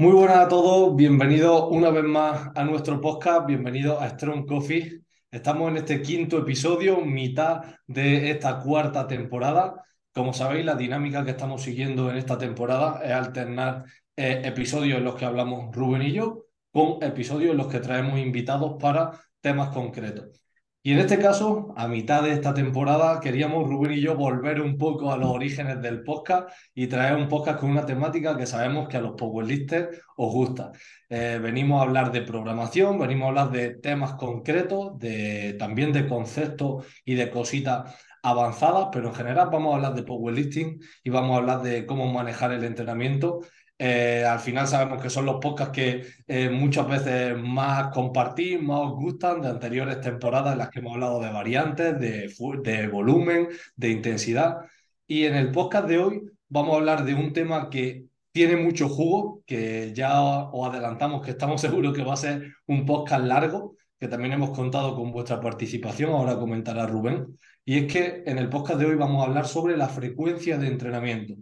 Muy buenas a todos, bienvenidos una vez más a nuestro podcast, bienvenidos a Strong Coffee. Estamos en este quinto episodio, mitad de esta cuarta temporada. Como sabéis, la dinámica que estamos siguiendo en esta temporada es alternar eh, episodios en los que hablamos Rubén y yo con episodios en los que traemos invitados para temas concretos. Y en este caso, a mitad de esta temporada, queríamos Rubén y yo volver un poco a los orígenes del podcast y traer un podcast con una temática que sabemos que a los powerlisters os gusta. Eh, venimos a hablar de programación, venimos a hablar de temas concretos, de, también de conceptos y de cositas avanzadas, pero en general vamos a hablar de powerlifting y vamos a hablar de cómo manejar el entrenamiento eh, al final sabemos que son los podcasts que eh, muchas veces más compartís, más os gustan de anteriores temporadas en las que hemos hablado de variantes, de, de volumen, de intensidad. Y en el podcast de hoy vamos a hablar de un tema que tiene mucho jugo, que ya os adelantamos que estamos seguros que va a ser un podcast largo, que también hemos contado con vuestra participación, ahora comentará Rubén. Y es que en el podcast de hoy vamos a hablar sobre la frecuencia de entrenamiento.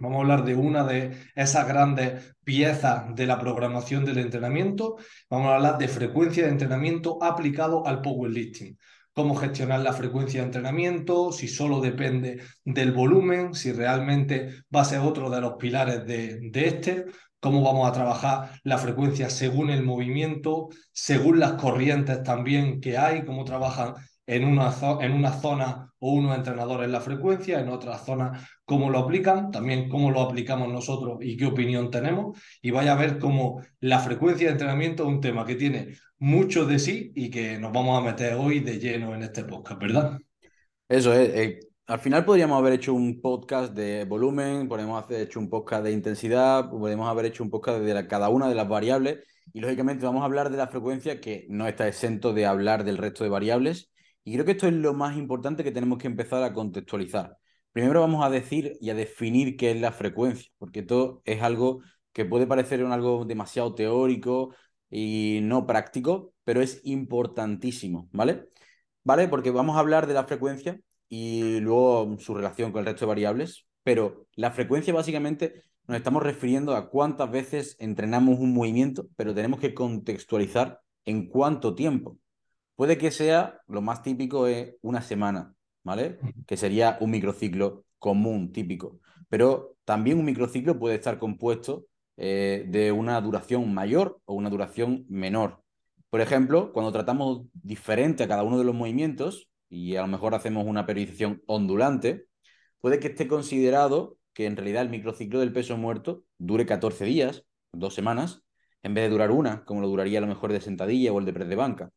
Vamos a hablar de una de esas grandes piezas de la programación del entrenamiento. Vamos a hablar de frecuencia de entrenamiento aplicado al powerlifting. Cómo gestionar la frecuencia de entrenamiento, si solo depende del volumen, si realmente va a ser otro de los pilares de, de este, cómo vamos a trabajar la frecuencia según el movimiento, según las corrientes también que hay, cómo trabajan en una, en una zona o unos entrenadores la frecuencia, en otra zona cómo lo aplican, también cómo lo aplicamos nosotros y qué opinión tenemos. Y vaya a ver cómo la frecuencia de entrenamiento es un tema que tiene mucho de sí y que nos vamos a meter hoy de lleno en este podcast, ¿verdad? Eso es. Eh, al final podríamos haber hecho un podcast de volumen, podríamos haber hecho un podcast de intensidad, podríamos haber hecho un podcast de cada una de las variables y lógicamente vamos a hablar de la frecuencia que no está exento de hablar del resto de variables y creo que esto es lo más importante que tenemos que empezar a contextualizar. Primero vamos a decir y a definir qué es la frecuencia, porque esto es algo que puede parecer un algo demasiado teórico y no práctico, pero es importantísimo, ¿vale? ¿Vale? Porque vamos a hablar de la frecuencia y luego su relación con el resto de variables, pero la frecuencia básicamente nos estamos refiriendo a cuántas veces entrenamos un movimiento, pero tenemos que contextualizar en cuánto tiempo. Puede que sea, lo más típico es una semana, ¿vale? Que sería un microciclo común, típico. Pero también un microciclo puede estar compuesto eh, de una duración mayor o una duración menor. Por ejemplo, cuando tratamos diferente a cada uno de los movimientos y a lo mejor hacemos una periodización ondulante, puede que esté considerado que en realidad el microciclo del peso muerto dure 14 días, dos semanas, en vez de durar una, como lo duraría a lo mejor de sentadilla o el de press de banca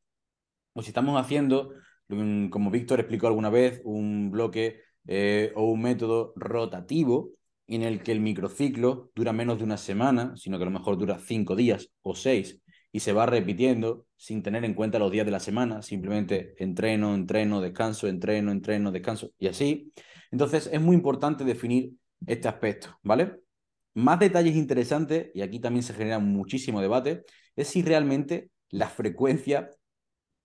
o si estamos haciendo, como Víctor explicó alguna vez, un bloque eh, o un método rotativo en el que el microciclo dura menos de una semana, sino que a lo mejor dura cinco días o seis y se va repitiendo sin tener en cuenta los días de la semana, simplemente entreno, entreno, descanso, entreno, entreno, descanso y así. Entonces es muy importante definir este aspecto, ¿vale? Más detalles interesantes, y aquí también se genera muchísimo debate, es si realmente la frecuencia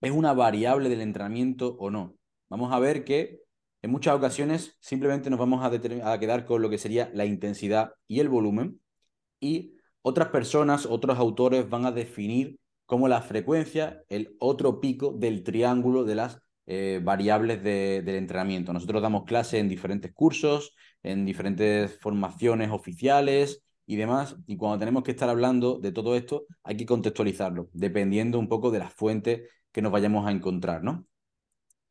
es una variable del entrenamiento o no. Vamos a ver que en muchas ocasiones simplemente nos vamos a, quedar con lo que sería la intensidad y el volumen y otras personas, otros autores van a definir como la frecuencia el otro pico del triángulo de las eh, variables del entrenamiento. Nosotros damos clases en diferentes cursos, en diferentes formaciones oficiales y demás, y cuando tenemos que estar hablando de todo esto, hay que contextualizarlo, dependiendo un poco de las fuentes que nos vayamos a encontrar, ¿no?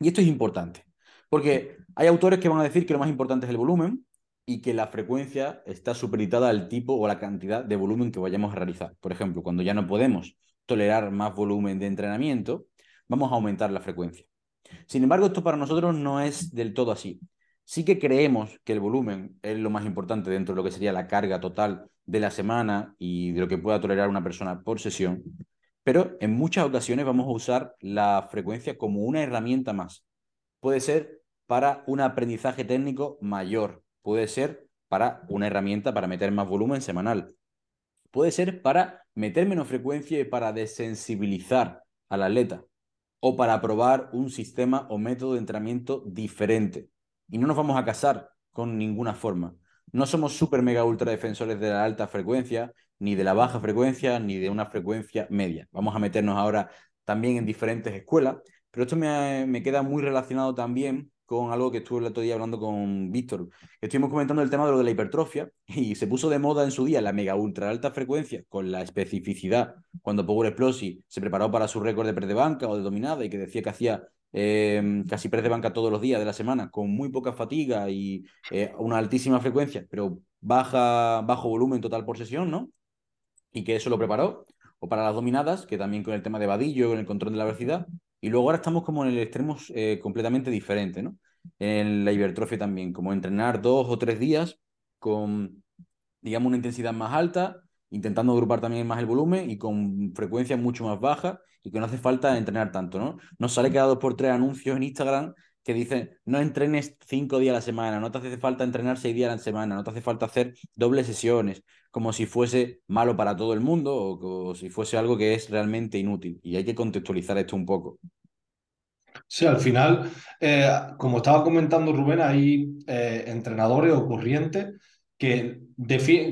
Y esto es importante, porque hay autores que van a decir que lo más importante es el volumen y que la frecuencia está supeditada al tipo o a la cantidad de volumen que vayamos a realizar. Por ejemplo, cuando ya no podemos tolerar más volumen de entrenamiento, vamos a aumentar la frecuencia. Sin embargo, esto para nosotros no es del todo así. Sí que creemos que el volumen es lo más importante dentro de lo que sería la carga total de la semana y de lo que pueda tolerar una persona por sesión, pero en muchas ocasiones vamos a usar la frecuencia como una herramienta más. Puede ser para un aprendizaje técnico mayor, puede ser para una herramienta para meter más volumen semanal, puede ser para meter menos frecuencia y para desensibilizar al atleta o para probar un sistema o método de entrenamiento diferente. Y no nos vamos a casar con ninguna forma. No somos super mega ultra defensores de la alta frecuencia, ni de la baja frecuencia ni de una frecuencia media. Vamos a meternos ahora también en diferentes escuelas, pero esto me, queda muy relacionado también con algo que estuve el otro día hablando con Víctor. Estuvimos comentando el tema de lo de la hipertrofia y se puso de moda en su día la mega ultra alta frecuencia con la especificidad cuando Power Explosive se preparó para su récord de pre de banca o de dominada y que decía que hacía eh, casi pre de banca todos los días de la semana con muy poca fatiga y eh, una altísima frecuencia, pero baja, bajo volumen total por sesión, ¿no? Y que eso lo preparó. O para las dominadas, que también con el tema de vadillo, con el control de la velocidad, y luego ahora estamos como en el extremo eh, completamente diferente, ¿no? En la hipertrofia también, como entrenar dos o tres días con, digamos, una intensidad más alta, intentando agrupar también más el volumen y con frecuencia mucho más baja y que no hace falta entrenar tanto, ¿no? Nos sale cada dos por tres anuncios en Instagram que dicen, no entrenes cinco días a la semana, no te hace falta entrenar seis días a la semana, no te hace falta hacer dobles sesiones, como si fuese malo para todo el mundo o, si fuese algo que es realmente inútil. Y hay que contextualizar esto un poco. Sí, al final, eh, como estaba comentando Rubén, hay eh, entrenadores o corrientes que,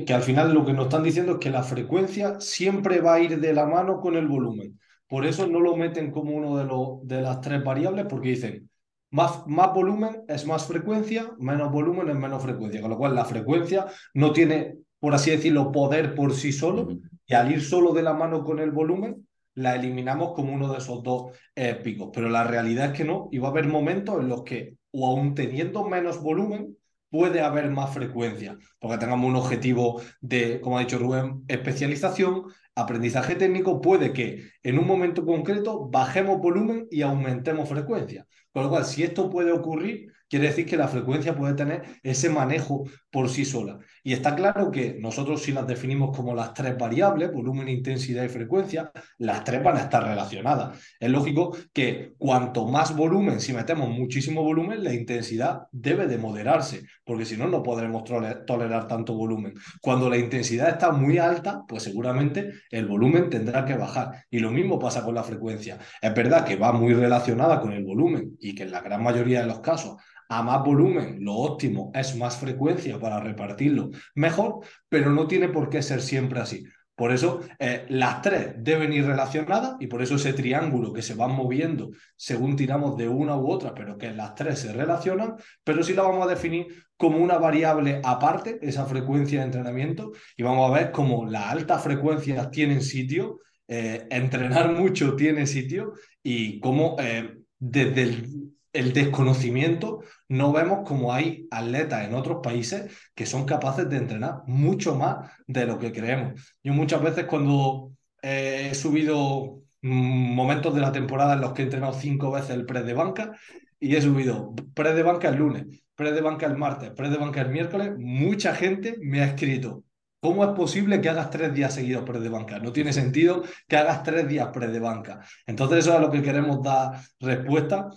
que al final lo que nos están diciendo es que la frecuencia siempre va a ir de la mano con el volumen. Por eso no lo meten como uno de, los de las tres variables, porque dicen, más, más volumen es más frecuencia, menos volumen es menos frecuencia, con lo cual la frecuencia no tiene, por así decirlo, poder por sí solo, y al ir solo de la mano con el volumen, la eliminamos como uno de esos dos eh, picos. Pero la realidad es que no, y va a haber momentos en los que, o aún teniendo menos volumen, puede haber más frecuencia, porque tengamos un objetivo de, como ha dicho Rubén, especialización, aprendizaje técnico, puede que en un momento concreto bajemos volumen y aumentemos frecuencia. Con lo cual, si esto puede ocurrir, quiere decir que la frecuencia puede tener ese manejo por sí sola. Y está claro que nosotros si las definimos como las tres variables, volumen, intensidad y frecuencia, las tres van a estar relacionadas. Es lógico que cuanto más volumen, si metemos muchísimo volumen, la intensidad debe de moderarse, porque si no, no podremos tolerar tanto volumen. Cuando la intensidad está muy alta, pues seguramente el volumen tendrá que bajar. Y lo mismo pasa con la frecuencia. Es verdad que va muy relacionada con el volumen y que en la gran mayoría de los casos a más volumen, lo óptimo es más frecuencia para repartirlo mejor, pero no tiene por qué ser siempre así. Por eso eh, las tres deben ir relacionadas y por eso ese triángulo que se va moviendo según tiramos de una u otra, pero que las tres se relacionan, pero sí la vamos a definir como una variable aparte, esa frecuencia de entrenamiento, y vamos a ver cómo las altas frecuencias tienen sitio, eh, entrenar mucho tiene sitio y cómo eh, desde el el desconocimiento, no vemos como hay atletas en otros países que son capaces de entrenar mucho más de lo que creemos. Yo muchas veces cuando eh, he subido momentos de la temporada en los que he entrenado cinco veces el pre de banca y he subido pre de banca el lunes, pre de banca el martes, pre de banca el miércoles, mucha gente me ha escrito, ¿Cómo es posible que hagas tres días seguidos pre de banca? No tiene sentido que hagas tres días pre de banca. Entonces, eso es a lo que queremos dar respuesta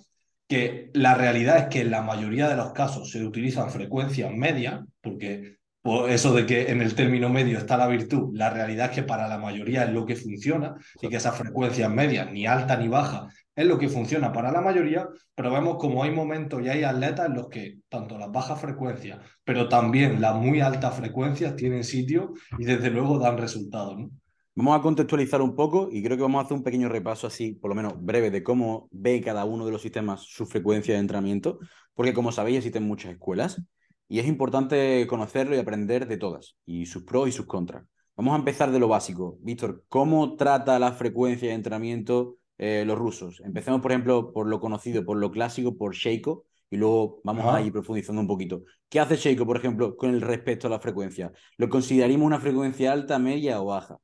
que la realidad es que en la mayoría de los casos se utilizan frecuencias medias, porque por eso de que en el término medio está la virtud, la realidad es que para la mayoría es lo que funciona y que esas frecuencias medias, ni alta ni baja, es lo que funciona para la mayoría, pero vemos como hay momentos y hay atletas en los que tanto las bajas frecuencias, pero también las muy altas frecuencias tienen sitio y desde luego dan resultados. ¿no? Vamos a contextualizar un poco y creo que vamos a hacer un pequeño repaso así, por lo menos breve, de cómo ve cada uno de los sistemas su frecuencia de entrenamiento, porque como sabéis existen muchas escuelas y es importante conocerlo y aprender de todas, y sus pros y sus contras. Vamos a empezar de lo básico. Víctor, ¿cómo trata la frecuencia de entrenamiento eh, los rusos? Empecemos, por ejemplo, por lo conocido, por lo clásico, por Sheiko, y luego vamos a ir profundizando un poquito. ¿Qué hace Sheiko, por ejemplo, con el respecto a la frecuencia? ¿Lo consideraríamos una frecuencia alta, media o baja?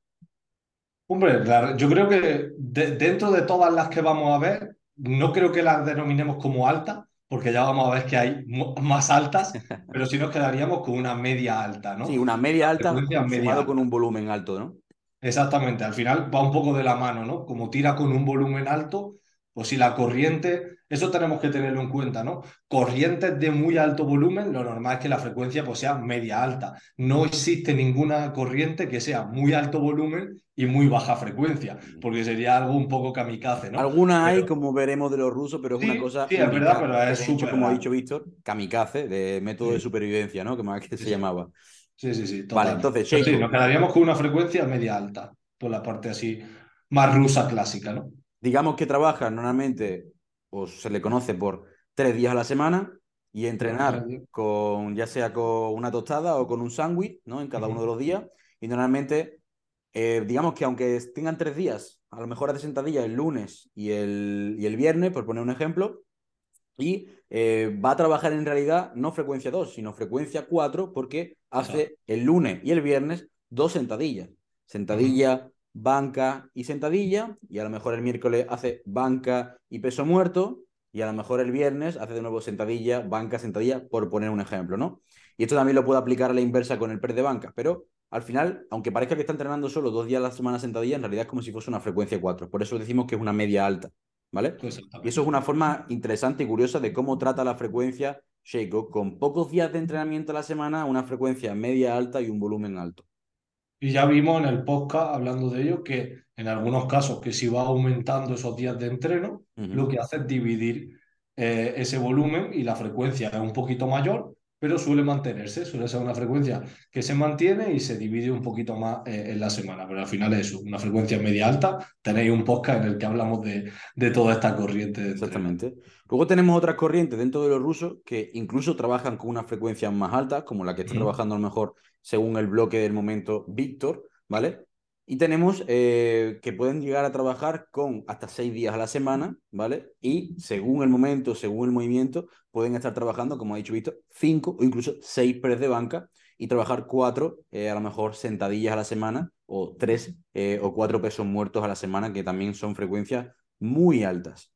Hombre, yo creo que dentro de todas las que vamos a ver, no creo que las denominemos como altas, porque ya vamos a ver que hay más altas, pero sí nos quedaríamos con una media alta, ¿no? Sí, una media alta sumado con un volumen alto, ¿no? Exactamente, al final va un poco de la mano, ¿no? Como tira con un volumen alto, pues si la corriente, eso tenemos que tenerlo en cuenta, ¿no? Corrientes de muy alto volumen, lo normal es que la frecuencia pues, sea media alta. No existe ninguna corriente que sea muy alto volumen y muy baja frecuencia, porque sería algo un poco kamikaze, ¿no? Alguna hay, como veremos de los rusos, pero es una cosa. Sí, es verdad, pero es súper. Como ha dicho Víctor, kamikaze, de método de supervivencia, ¿no? Que más que se llamaba. Sí, sí, sí, Vale, entonces, Pero sí, nos quedaríamos con una frecuencia media alta, por la parte así más rusa clásica, ¿no? digamos que trabaja normalmente, o se le conoce por tres días a la semana, y entrenar con, ya sea con una tostada o con un sándwich, ¿no? En cada uno de los días. Y normalmente, eh, digamos que aunque tengan tres días, a lo mejor hace sentadilla el lunes y el, y el viernes, por poner un ejemplo, y eh, va a trabajar en realidad no frecuencia 2, sino frecuencia 4, porque hace el lunes y el viernes dos sentadillas. Sentadilla, banca y sentadilla, y a lo mejor el miércoles hace banca y peso muerto, y a lo mejor el viernes hace de nuevo sentadilla, banca, sentadilla, por poner un ejemplo, ¿no? Y esto también lo puedo aplicar a la inversa con el press de banca, pero al final, aunque parezca que está entrenando solo dos días a la semana sentadilla, en realidad es como si fuese una frecuencia 4. Por eso decimos que es una media alta, ¿vale? Y eso es una forma interesante y curiosa de cómo trata la frecuencia Sheiko con pocos días de entrenamiento a la semana, una frecuencia media alta y un volumen alto. Y ya vimos en el podcast, hablando de ello, que en algunos casos que si va aumentando esos días de entreno, Uh -huh. lo que hace es dividir eh, ese volumen y la frecuencia es un poquito mayor, pero suele mantenerse, suele ser una frecuencia que se mantiene y se divide un poquito más eh, en la semana, pero al final es eso, una frecuencia media alta. Tenéis un podcast en el que hablamos de, de toda esta corriente. De Exactamente. Luego tenemos otras corrientes dentro de los rusos que incluso trabajan con una frecuencia más alta, como la que está uh -huh. trabajando a lo mejor según el bloque del momento Víctor, ¿vale? Y tenemos eh, que pueden llegar a trabajar con hasta seis días a la semana, ¿vale? Y según el momento, según el movimiento, pueden estar trabajando, como ha dicho Víctor, cinco o incluso seis press de banca y trabajar cuatro, eh, a lo mejor sentadillas a la semana o tres eh, o cuatro pesos muertos a la semana, que también son frecuencias muy altas.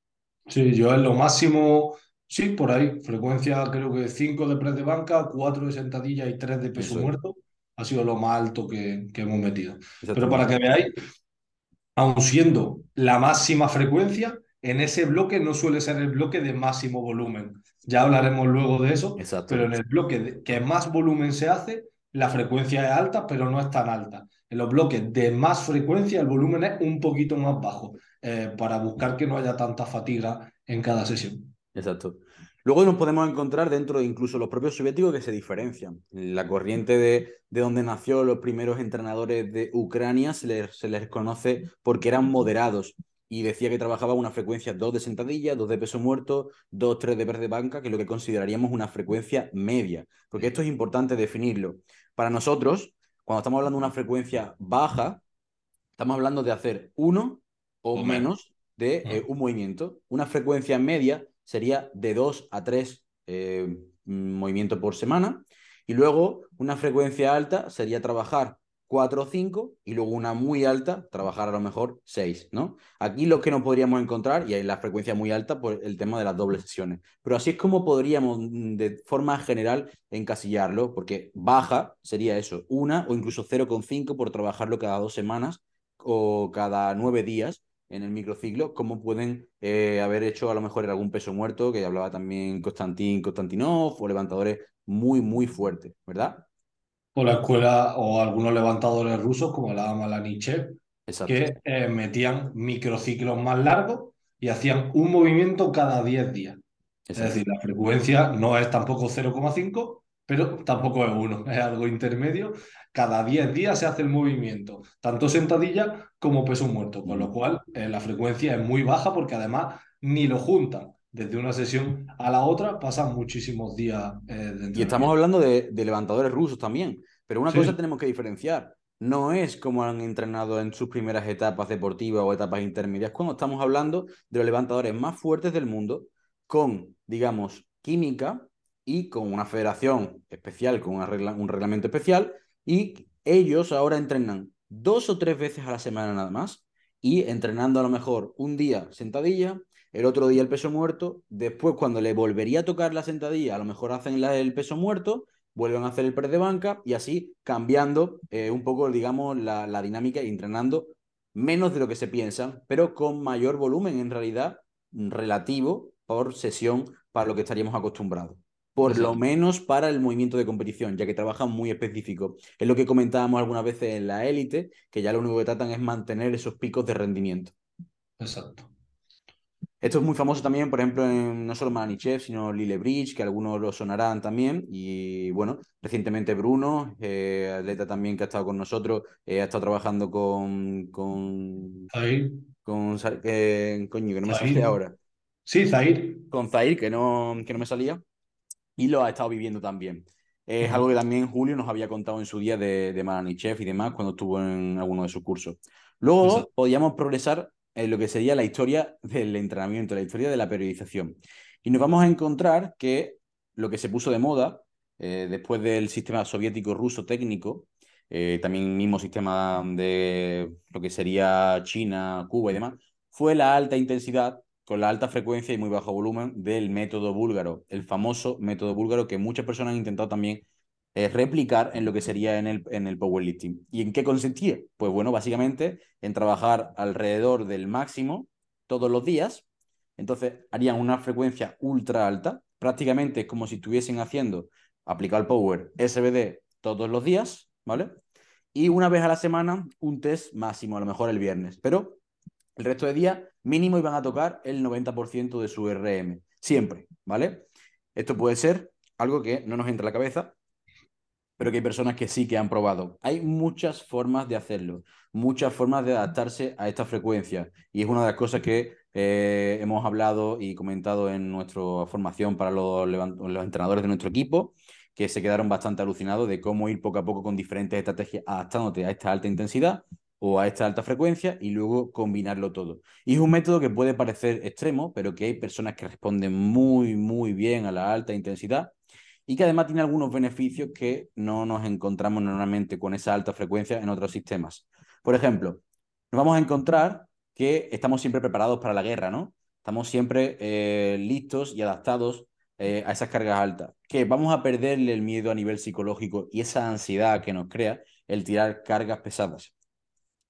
Sí, yo en lo máximo, sí, por ahí, frecuencia creo que cinco de press de banca, cuatro de sentadilla y tres de peso Eso es. muerto ha sido lo más alto que, que hemos metido. Pero para que veáis, aun siendo la máxima frecuencia, en ese bloque no suele ser el bloque de máximo volumen. Ya hablaremos luego de eso, Exacto. pero en el bloque de, que más volumen se hace, la frecuencia es alta, pero no es tan alta. En los bloques de más frecuencia, el volumen es un poquito más bajo, eh, para buscar que no haya tanta fatiga en cada sesión. Exacto. Luego nos podemos encontrar dentro de incluso los propios soviéticos que se diferencian. La corriente de, de donde nació los primeros entrenadores de Ucrania se les, se les conoce porque eran moderados y decía que trabajaba una frecuencia 2 de sentadilla, 2 de peso muerto, 2, 3 de press de banca, que es lo que consideraríamos una frecuencia media. Porque esto es importante definirlo. Para nosotros, cuando estamos hablando de una frecuencia baja, estamos hablando de hacer uno o, o menos de eh, un movimiento. Una frecuencia media sería de 2 a 3 eh, movimientos por semana. Y luego una frecuencia alta sería trabajar 4 o 5 y luego una muy alta, trabajar a lo mejor 6, ¿no? Aquí lo que nos podríamos encontrar, y hay la frecuencia muy alta por el tema de las dobles sesiones. Pero así es como podríamos de forma general encasillarlo, porque baja sería eso, una o incluso 0,5 por trabajarlo cada dos semanas o cada nueve días en el microciclo, como pueden eh, haber hecho a lo mejor en algún peso muerto, que hablaba también Konstantin Konstantinov, o levantadores muy, muy fuertes, ¿verdad? O la escuela, o algunos levantadores rusos, como la Malanichev, que eh, metían microciclos más largos y hacían un movimiento cada 10 días. Exacto. Es decir, la frecuencia no es tampoco 0,5, pero tampoco es 1, es algo intermedio. Cada 10 días se hace el movimiento, tanto sentadilla como peso muerto, con lo cual eh, la frecuencia es muy baja porque además ni lo juntan. Desde una sesión a la otra pasan muchísimos días eh, Y estamos hablando de, de, levantadores rusos también, pero una sí. cosa tenemos que diferenciar. No es como han entrenado en sus primeras etapas deportivas o etapas intermedias, cuando estamos hablando de los levantadores más fuertes del mundo, con, digamos, química y con una federación especial, con una regla, un reglamento especial, y ellos ahora entrenan dos o tres veces a la semana nada más, y entrenando a lo mejor un día sentadilla, el otro día el peso muerto, después cuando le volvería a tocar la sentadilla, a lo mejor hacen la, el peso muerto, vuelven a hacer el press de banca y así cambiando eh, un poco, digamos, la, la dinámica y entrenando menos de lo que se piensa, pero con mayor volumen en realidad relativo por sesión para lo que estaríamos acostumbrados. Por Exacto. lo menos para el movimiento de competición, ya que trabajan muy específico. Es lo que comentábamos algunas veces en la élite, que ya lo único que tratan es mantener esos picos de rendimiento. Exacto. Esto es muy famoso también, por ejemplo, en no solo Manichev, sino Lille Bridge, que algunos lo sonarán también. Y bueno, recientemente Bruno, eh, atleta también que ha estado con nosotros, eh, ha estado trabajando con. con. Zahir. con eh, coño, que no me Zahir. sale ahora. Sí, Zahir. Con Zair, que no, que no me salía. Y lo ha estado viviendo también. Es algo que también Julio nos había contado en su día de, de Manichev y demás cuando estuvo en alguno de sus cursos. Luego podíamos progresar en lo que sería la historia del entrenamiento, la historia de la periodización. Y nos vamos a encontrar que lo que se puso de moda eh, después del sistema soviético ruso técnico, eh, también mismo sistema de lo que sería China, Cuba y demás, fue la alta intensidad con la alta frecuencia y muy bajo volumen del método búlgaro, el famoso método búlgaro que muchas personas han intentado también eh, replicar en lo que sería en el, en el powerlifting. ¿Y en qué consistía? Pues bueno, básicamente en trabajar alrededor del máximo todos los días. Entonces harían una frecuencia ultra alta, prácticamente como si estuviesen haciendo, aplicado el power SBD todos los días, ¿vale? Y una vez a la semana un test máximo, a lo mejor el viernes, pero el resto de días mínimo iban a tocar el 90% de su RM, siempre, ¿vale? Esto puede ser algo que no nos entra a la cabeza, pero que hay personas que sí que han probado. Hay muchas formas de hacerlo, muchas formas de adaptarse a esta frecuencia. Y es una de las cosas que eh, hemos hablado y comentado en nuestra formación para los, los entrenadores de nuestro equipo, que se quedaron bastante alucinados de cómo ir poco a poco con diferentes estrategias adaptándote a esta alta intensidad o a esta alta frecuencia y luego combinarlo todo. Y es un método que puede parecer extremo, pero que hay personas que responden muy, muy bien a la alta intensidad y que además tiene algunos beneficios que no nos encontramos normalmente con esa alta frecuencia en otros sistemas. Por ejemplo, nos vamos a encontrar que estamos siempre preparados para la guerra, ¿no? Estamos siempre eh, listos y adaptados eh, a esas cargas altas. Que vamos a perderle el miedo a nivel psicológico y esa ansiedad que nos crea el tirar cargas pesadas.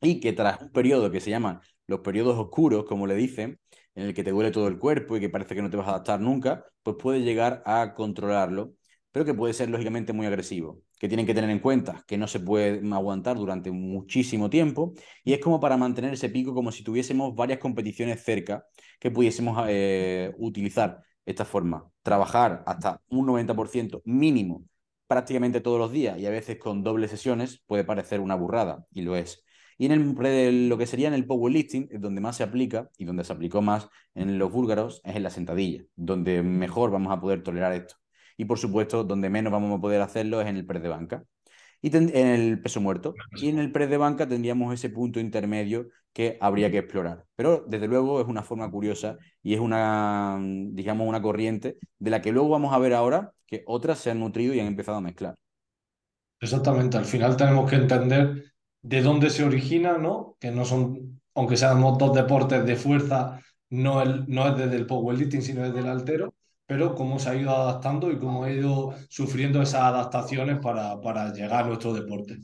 Y que tras un periodo que se llaman los periodos oscuros, como le dicen, en el que te duele todo el cuerpo y que parece que no te vas a adaptar nunca, pues puedes llegar a controlarlo pero que puede ser lógicamente muy agresivo, que tienen que tener en cuenta que no se puede aguantar durante muchísimo tiempo y es como para mantener ese pico como si tuviésemos varias competiciones cerca que pudiésemos eh, utilizar esta forma, trabajar hasta un 90% mínimo prácticamente todos los días y a veces con dobles sesiones puede parecer una burrada y lo es. Y en el, lo que sería en el powerlifting, es donde más se aplica y donde se aplicó más en los búlgaros, es en la sentadilla, donde mejor vamos a poder tolerar esto. Y por supuesto, donde menos vamos a poder hacerlo es en el press de banca. Y en el peso muerto. Y en el press de banca tendríamos ese punto intermedio que habría que explorar. Pero desde luego es una forma curiosa y es una, digamos, una corriente de la que luego vamos a ver ahora que otras se han nutrido y han empezado a mezclar. Exactamente, al final tenemos que entender de dónde se origina, ¿no? Que no son, aunque sean dos deportes de fuerza, no, el, no es desde el powerlifting, sino desde el altero, pero cómo se ha ido adaptando y cómo ha ido sufriendo esas adaptaciones para, para llegar a nuestro deporte.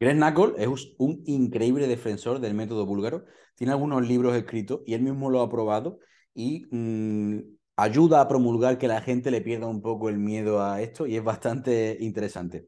Greg Knuckle es un increíble defensor del método búlgaro, tiene algunos libros escritos y él mismo lo ha probado y mmm, ayuda a promulgar que la gente le pierda un poco el miedo a esto y es bastante interesante.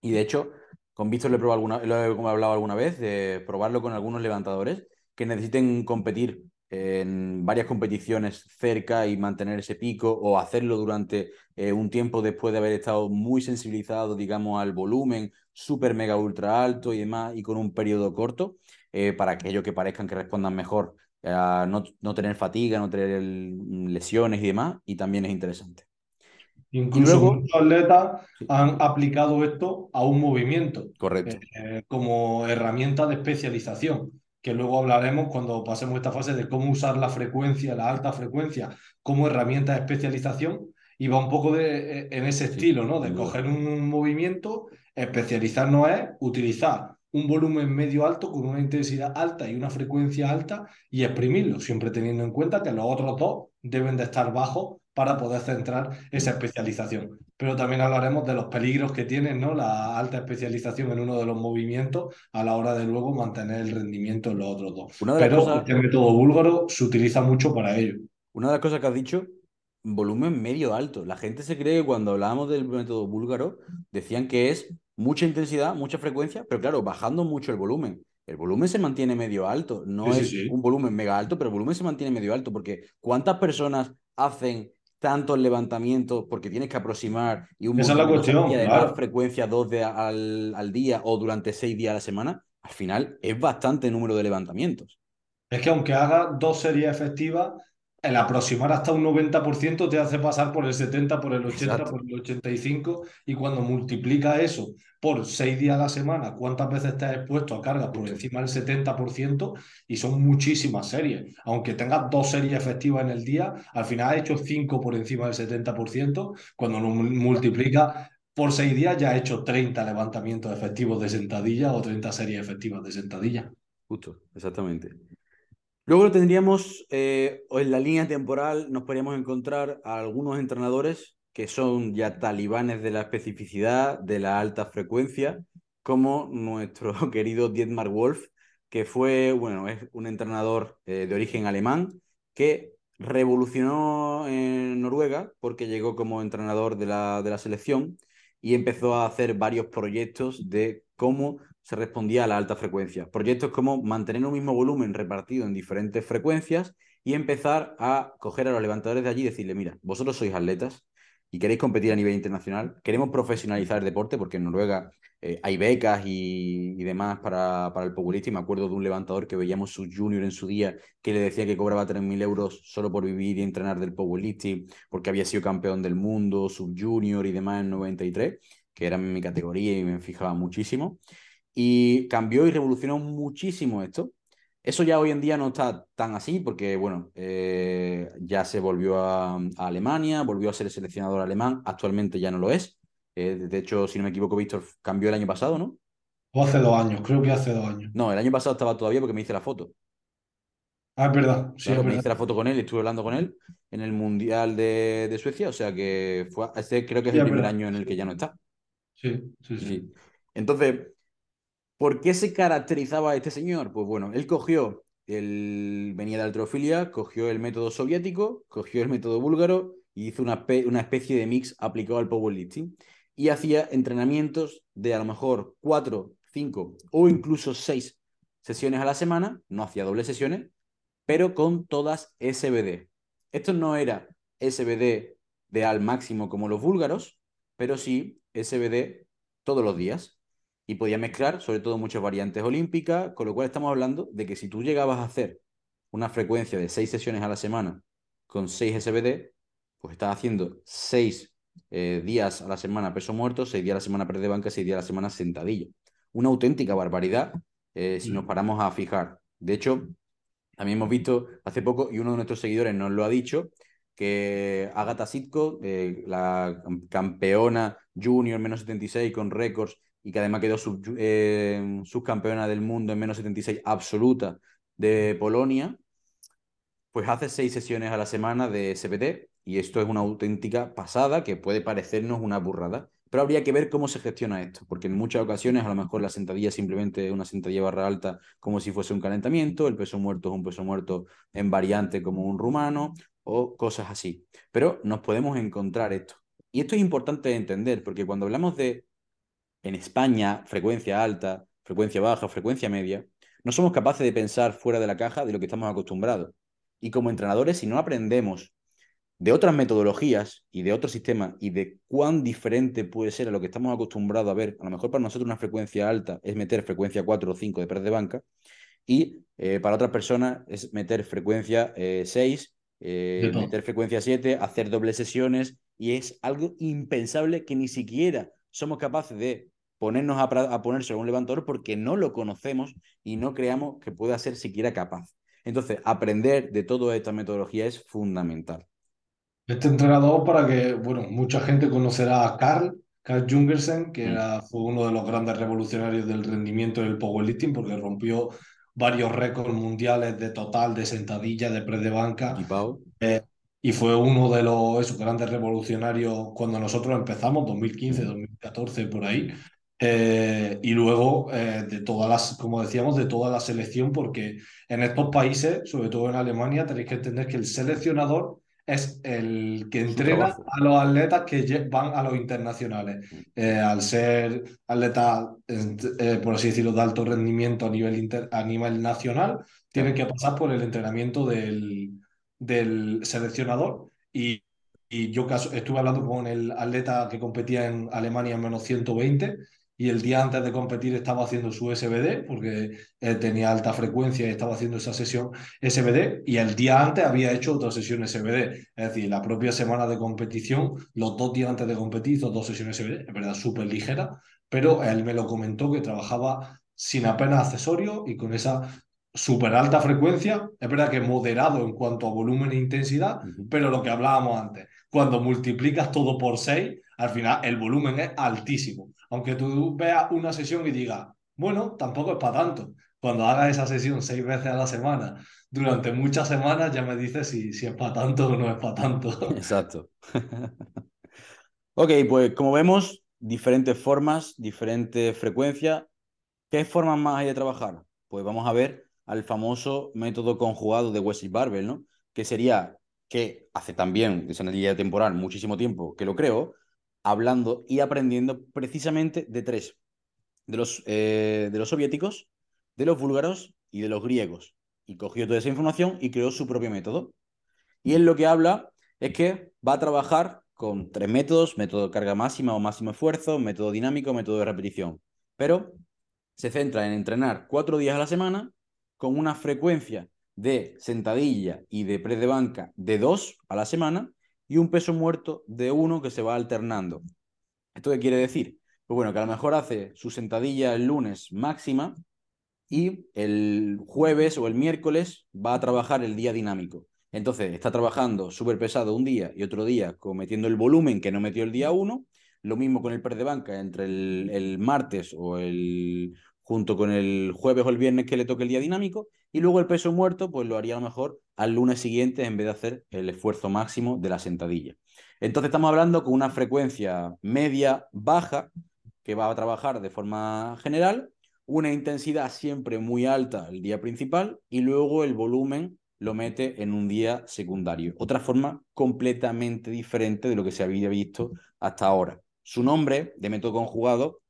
Y de hecho, con Víctor le he, alguna, lo hablado alguna vez de probarlo con algunos levantadores que necesiten competir en varias competiciones cerca y mantener ese pico o hacerlo durante eh, un tiempo después de haber estado muy sensibilizado, digamos, al volumen súper mega ultra alto y demás y con un periodo corto eh, para aquellos que parezcan que respondan mejor a no, no, tener fatiga, no tener lesiones y demás y también es interesante. Incluso luego, muchos atletas han aplicado esto a un movimiento correcto. Eh, como herramienta de especialización que luego hablaremos cuando pasemos esta fase de cómo usar la frecuencia, la alta frecuencia, como herramienta de especialización y va un poco de, eh, en ese estilo, ¿no? De coger un movimiento, especializarnos es utilizar un volumen medio alto con una intensidad alta y una frecuencia alta y exprimirlo, siempre teniendo en cuenta que los otros dos deben de estar bajos para poder centrar esa especialización. Pero también hablaremos de los peligros que tiene ¿no? la alta especialización en uno de los movimientos a la hora de luego mantener el rendimiento en los otros dos. Pero cosas... este método búlgaro se utiliza mucho para ello. Una de las cosas que has dicho, volumen medio alto. La gente se cree que cuando hablábamos del método búlgaro decían que es mucha intensidad, mucha frecuencia, pero claro, bajando mucho el volumen. el volumen se mantiene medio alto. No Sí, sí, es sí. un volumen mega alto, pero el volumen se mantiene medio alto porque ¿cuántas personas hacen tantos levantamientos porque tienes que aproximar y un Esa es la de frecuencia dos de al, al día o durante seis días a la semana? Al final es bastante número de levantamientos. Es que aunque haga dos series efectivas, el aproximar hasta un 90% te hace pasar por el 70, por el 80, Exacto. por el 85, y cuando multiplica eso por seis días a la semana, ¿cuántas veces has expuesto a cargas por encima del 70%? Y son muchísimas series. Aunque tengas dos series efectivas en el día, al final has hecho cinco por encima del 70%. Cuando lo multiplica por seis días, ya has hecho 30 levantamientos efectivos de sentadilla o 30 series efectivas de sentadilla. Justo, exactamente. Luego tendríamos, eh, en la línea temporal, nos podríamos encontrar a algunos entrenadores que son ya talibanes de la especificidad, de la alta frecuencia, como nuestro querido Dietmar Wolf, que fue, bueno, es un entrenador eh, de origen alemán que revolucionó en Noruega porque llegó como entrenador de la, de la selección y empezó a hacer varios proyectos de cómo se respondía a la alta frecuencia. Proyectos como mantener un mismo volumen repartido en diferentes frecuencias y empezar a coger a los levantadores de allí y decirle, mira, vosotros sois atletas y queréis competir a nivel internacional, queremos profesionalizar el deporte porque en Noruega eh, hay becas y, y demás para, para el powerlifting. Me acuerdo de un levantador que veíamos su junior en su día que le decía que cobraba 3.000 euros solo por vivir y entrenar del powerlifting porque había sido campeón del mundo, subjunior y demás en 93, que era mi categoría y me fijaba muchísimo y cambió y revolucionó muchísimo esto. Eso ya hoy en día no está tan así porque, bueno, eh, ya se volvió a, a, Alemania, volvió a ser el seleccionador alemán, actualmente ya no lo es. Eh, de hecho, si no me equivoco, Víctor cambió el año pasado, ¿no? O hace dos años, creo que hace dos años. No, el año pasado estaba todavía porque me hice la foto. Ah, es verdad. Sí, claro, es me verdad. hice la foto con él, estuve hablando con él en el Mundial de, de Suecia, o sea que fue, este creo que es Sí, el es primer verdad. año en el que ya no está. Sí, sí, sí. Sí. Entonces, ¿por qué se caracterizaba este señor? Pues bueno, él cogió, venía de altrofilia, cogió el método soviético, cogió el método búlgaro y hizo una, una especie de mix aplicado al powerlifting y hacía entrenamientos de a lo mejor cuatro, cinco o incluso seis sesiones a la semana, no hacía dobles sesiones, pero con todas SBD. Esto no era SBD de al máximo como los búlgaros, pero sí SBD todos los días. Y podía mezclar, sobre todo, muchas variantes olímpicas, con lo cual estamos hablando de que si tú llegabas a hacer una frecuencia de seis sesiones a la semana con 6 SBD, pues estás haciendo 6 eh, días a la semana peso muerto, 6 días a la semana press de banca, 6 días a la semana sentadilla. Una auténtica barbaridad eh, si nos paramos a fijar. De hecho, también hemos visto hace poco, y uno de nuestros seguidores nos lo ha dicho, que Agatha Sitko, eh, la campeona junior menos 76 con récords y que además quedó sub, eh, subcampeona del mundo en menos 76 absoluta de Polonia, pues hace seis sesiones a la semana de SPT y esto es una auténtica pasada que puede parecernos una burrada. Pero habría que ver cómo se gestiona esto, porque en muchas ocasiones a lo mejor la sentadilla es simplemente una sentadilla barra alta como si fuese un calentamiento, el peso muerto es un peso muerto en variante como un rumano o cosas así. Pero nos podemos encontrar esto. Y esto es importante de entender, porque cuando hablamos de en España frecuencia alta, frecuencia baja, frecuencia media, no somos capaces de pensar fuera de la caja de lo que estamos acostumbrados. Y como entrenadores, si no aprendemos de otras metodologías y de otros sistemas y de cuán diferente puede ser a lo que estamos acostumbrados a ver, a lo mejor para nosotros una frecuencia alta es meter frecuencia 4 o 5 de press de banca y eh, para otras personas es meter frecuencia eh, 6, eh, meter frecuencia 7, hacer dobles sesiones y es algo impensable que ni siquiera somos capaces de ponernos a, a ponerse a un levantador porque no lo conocemos y no creamos que pueda ser siquiera capaz. Entonces, aprender de toda esta metodología es fundamental. Este entrenador, para que, bueno, mucha gente conocerá a Carl, Carl Jungersen, que era, fue uno de los grandes revolucionarios del rendimiento del powerlifting, porque rompió varios récords mundiales de total, de sentadilla, de press de banca. Eh, y fue uno de los esos grandes revolucionarios cuando nosotros empezamos, 2015, 2014, por ahí. Eh, y luego eh, de todas las, como decíamos, de toda la selección, porque en estos países, sobre todo en Alemania, tenéis que entender que el seleccionador es el que entrena a los atletas que van a los internacionales. Mm. Eh, al ser atletas, eh, por así decirlo, de alto rendimiento a nivel, a nivel nacional, tienen que pasar por el entrenamiento del, del seleccionador y, y yo estuve hablando con el atleta que competía en Alemania en menos 120 y el día antes de competir estaba haciendo su SBD porque tenía alta frecuencia y estaba haciendo esa sesión SBD y el día antes había hecho otra sesión SBD. Es decir, la propia semana de competición, los dos días antes de competir hizo dos sesiones SBD, es verdad, súper ligera, pero él me lo comentó que trabajaba sin apenas accesorios y con esa súper alta frecuencia, es verdad que moderado en cuanto a volumen e intensidad, pero lo que hablábamos antes, cuando multiplicas todo por 6, al final el volumen es altísimo. Aunque tú veas una sesión y digas, bueno, tampoco es para tanto. Cuando hagas esa sesión seis veces a la semana, durante muchas semanas ya me dices si, es para tanto o no es para tanto. Exacto. ok, pues como vemos, diferentes formas, diferentes frecuencias. ¿Qué formas más hay de trabajar? Pues vamos a ver al famoso método conjugado de Wesley Barbell, ¿no? Que sería que hace también, es una línea temporal, muchísimo tiempo que lo creo, hablando y aprendiendo precisamente de tres, de los, eh, de los soviéticos, de los búlgaros y de los griegos. Y cogió toda esa información y creó su propio método. Y él lo que habla es que va a trabajar con tres métodos, método de carga máxima o máximo esfuerzo, método dinámico, método de repetición. Pero se centra en entrenar cuatro días a la semana con una frecuencia de sentadilla y de press de banca de dos a la semana y un peso muerto de uno que se va alternando. ¿Esto qué quiere decir? Pues bueno, que a lo mejor hace su sentadilla el lunes máxima y el jueves o el miércoles va a trabajar el día dinámico. Entonces está trabajando súper pesado un día y otro día cometiendo el volumen que no metió el día uno. Lo mismo con el press de banca entre el, el martes o el junto con el jueves o el viernes que le toque el día dinámico, y luego el peso muerto, pues lo haría a lo mejor al lunes siguiente en vez de hacer el esfuerzo máximo de la sentadilla. Entonces estamos hablando con una frecuencia media baja que va a trabajar de forma general, una intensidad siempre muy alta el día principal y luego el volumen lo mete en un día secundario. Otra forma completamente diferente de lo que se había visto hasta ahora. Su nombre de método conjugado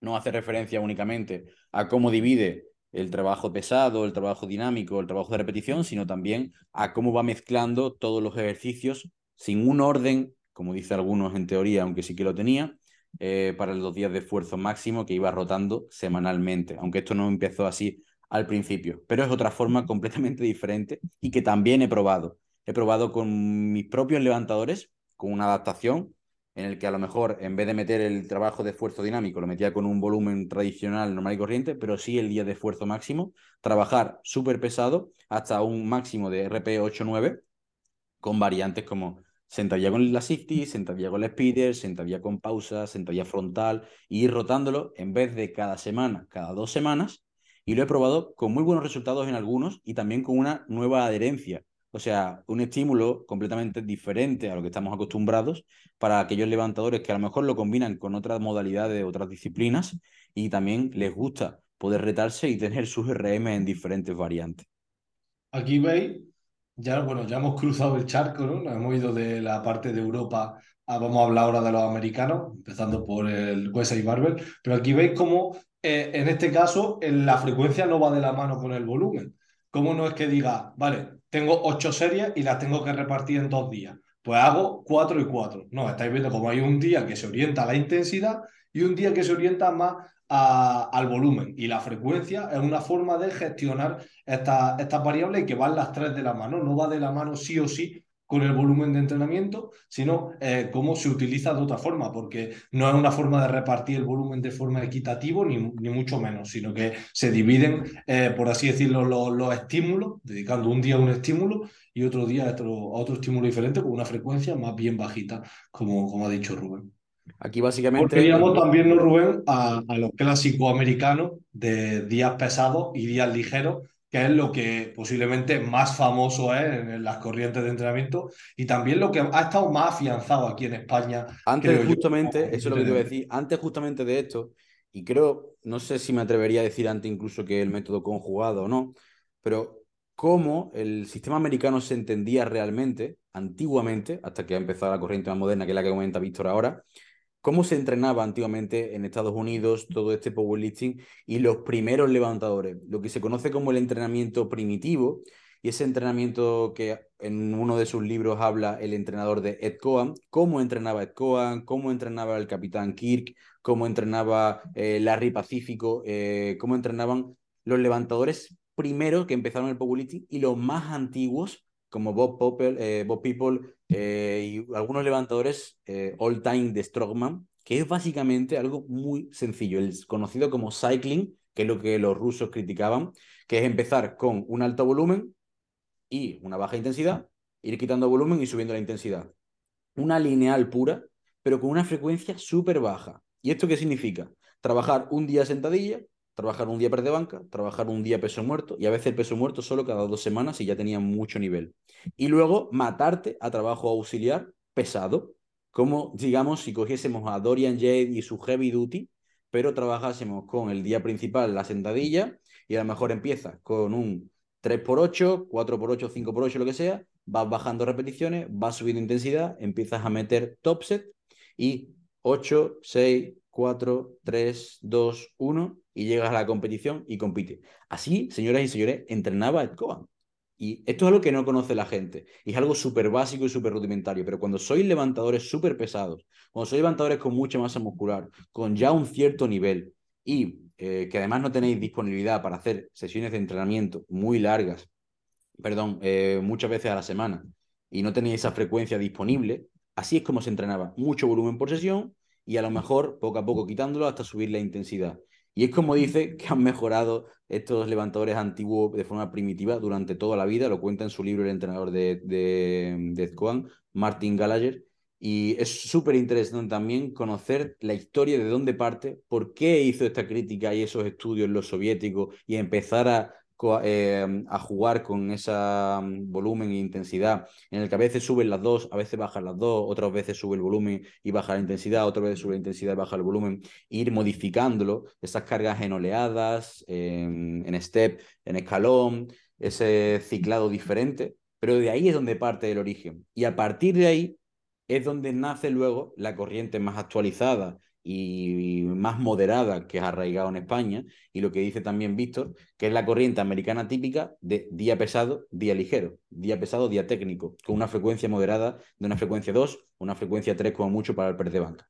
no hace referencia únicamente a cómo divide el trabajo pesado, el trabajo dinámico, el trabajo de repetición, sino también a cómo va mezclando todos los ejercicios sin un orden, como dice algunos en teoría, aunque sí que lo tenía, eh, para los días de esfuerzo máximo que iba rotando semanalmente, aunque esto no empezó así al principio, pero es otra forma completamente diferente y que también he probado. He probado con mis propios levantadores, con una adaptación, en el que a lo mejor en vez de meter el trabajo de esfuerzo dinámico, lo metía con un volumen tradicional, normal y corriente, pero sí el día de esfuerzo máximo, trabajar súper pesado hasta un máximo de RP 8-9, con variantes como sentadilla con la safety, sentadilla con la speeder, sentadilla con pausa, sentadilla frontal, y ir rotándolo en vez de cada semana, cada dos semanas, y lo he probado con muy buenos resultados en algunos y también con una nueva adherencia o sea, un estímulo completamente diferente a lo que estamos acostumbrados para aquellos levantadores que a lo mejor lo combinan con otras modalidades, otras disciplinas y también les gusta poder retarse y tener sus RM en diferentes variantes. Aquí veis, ya, bueno, ya hemos cruzado el charco, ¿no? Hemos ido de la parte de Europa a, vamos a hablar ahora de los americanos, empezando por el y Barbell, pero aquí veis cómo eh, en este caso la frecuencia no va de la mano con el volumen. ¿Cómo no es que diga, vale, tengo ocho series y las tengo que repartir en dos días. Pues hago cuatro y cuatro. No, estáis viendo como hay un día que se orienta a la intensidad y un día que se orienta más al volumen. Y la frecuencia es una forma de gestionar estas variables y que van las tres de la mano. No va de la mano sí o sí con el volumen de entrenamiento, sino eh, cómo se utiliza de otra forma, porque no es una forma de repartir el volumen de forma equitativa, ni, ni mucho menos, sino que se dividen, eh, por así decirlo, los, estímulos, dedicando un día a un estímulo y otro día a otro, estímulo diferente con una frecuencia más bien bajita, como, como ha dicho Rubén. Aquí básicamente... Teníamos también, ¿no, Rubén, a, a los clásicos americanos de días pesados y días ligeros, que es lo que posiblemente más famoso es en las corrientes de entrenamiento y también lo que ha estado más afianzado aquí en España. Antes justamente, eso es lo que te iba a decir, antes justamente de esto, y creo, no sé si me atrevería a decir antes incluso que el método conjugado o no, pero cómo el sistema americano se entendía realmente, antiguamente, hasta que ha empezado la corriente más moderna, que es la que comenta Víctor ahora, cómo se entrenaba antiguamente en Estados Unidos todo este powerlifting y los primeros levantadores, lo que se conoce como el entrenamiento primitivo, y ese entrenamiento que en uno de sus libros habla el entrenador de Ed Cohen, cómo entrenaba Ed Cohen, cómo entrenaba el capitán Kirk, cómo entrenaba eh, Larry Pacífico, eh, cómo entrenaban los levantadores primeros que empezaron el powerlifting y los más antiguos, como Bob, Popper, eh, Bob People y algunos levantadores all time de Strongman, que es básicamente algo muy sencillo, el conocido como cycling, que es lo que los rusos criticaban, que es empezar con un alto volumen, y una baja intensidad, ir quitando volumen y subiendo la intensidad. Una lineal pura, pero con una frecuencia súper baja. ¿Y esto qué significa? Trabajar un día sentadilla, trabajar un día de banca, trabajar un día peso muerto y a veces peso muerto solo cada dos semanas y ya tenía mucho nivel. Y luego matarte a trabajo auxiliar pesado, como digamos si cogiésemos a Dorian Jade y su heavy duty, pero trabajásemos con el día principal la sentadilla y a lo mejor empieza con un 3x8, 4x8, 5x8, lo que sea, vas bajando repeticiones, vas subiendo intensidad, empiezas a meter top set y 8, 6, 4, 3, 2, 1 y llegas a la competición y compite. Así, señoras y señores, entrenaba Ed Cohen. Y esto es algo que no conoce la gente. Y es algo súper básico y súper rudimentario. Pero cuando sois levantadores súper pesados, cuando sois levantadores con mucha masa muscular, con ya un cierto nivel y eh, que además no tenéis disponibilidad para hacer sesiones de entrenamiento muy largas, perdón, eh, muchas veces a la semana, y no tenéis esa frecuencia disponible, así es como se entrenaba. Mucho volumen por sesión y a lo mejor poco a poco quitándolo hasta subir la intensidad. Y es como dice que han mejorado estos levantadores antiguos de forma primitiva durante toda la vida, lo cuenta en su libro el entrenador de, de, de Martin Gallagher, y es súper interesante también conocer la historia de dónde parte, por qué hizo esta crítica y esos estudios los soviéticos y empezar a, eh, a jugar con ese mm, volumen e intensidad, en el que a veces suben las dos, a veces bajan las dos, otras veces sube el volumen y baja la intensidad, otras veces sube la intensidad y baja el volumen, ir modificándolo, esas cargas en oleadas, en, en step, en escalón, ese ciclado diferente, pero de ahí es donde parte el origen. Y a partir de ahí es donde nace luego la corriente más actualizada y más moderada que ha arraigado en España, y lo que dice también Víctor, que es la corriente americana típica de día pesado, día ligero, día pesado, día técnico, con una frecuencia moderada de una frecuencia 2, una frecuencia 3 como mucho para el press de banca.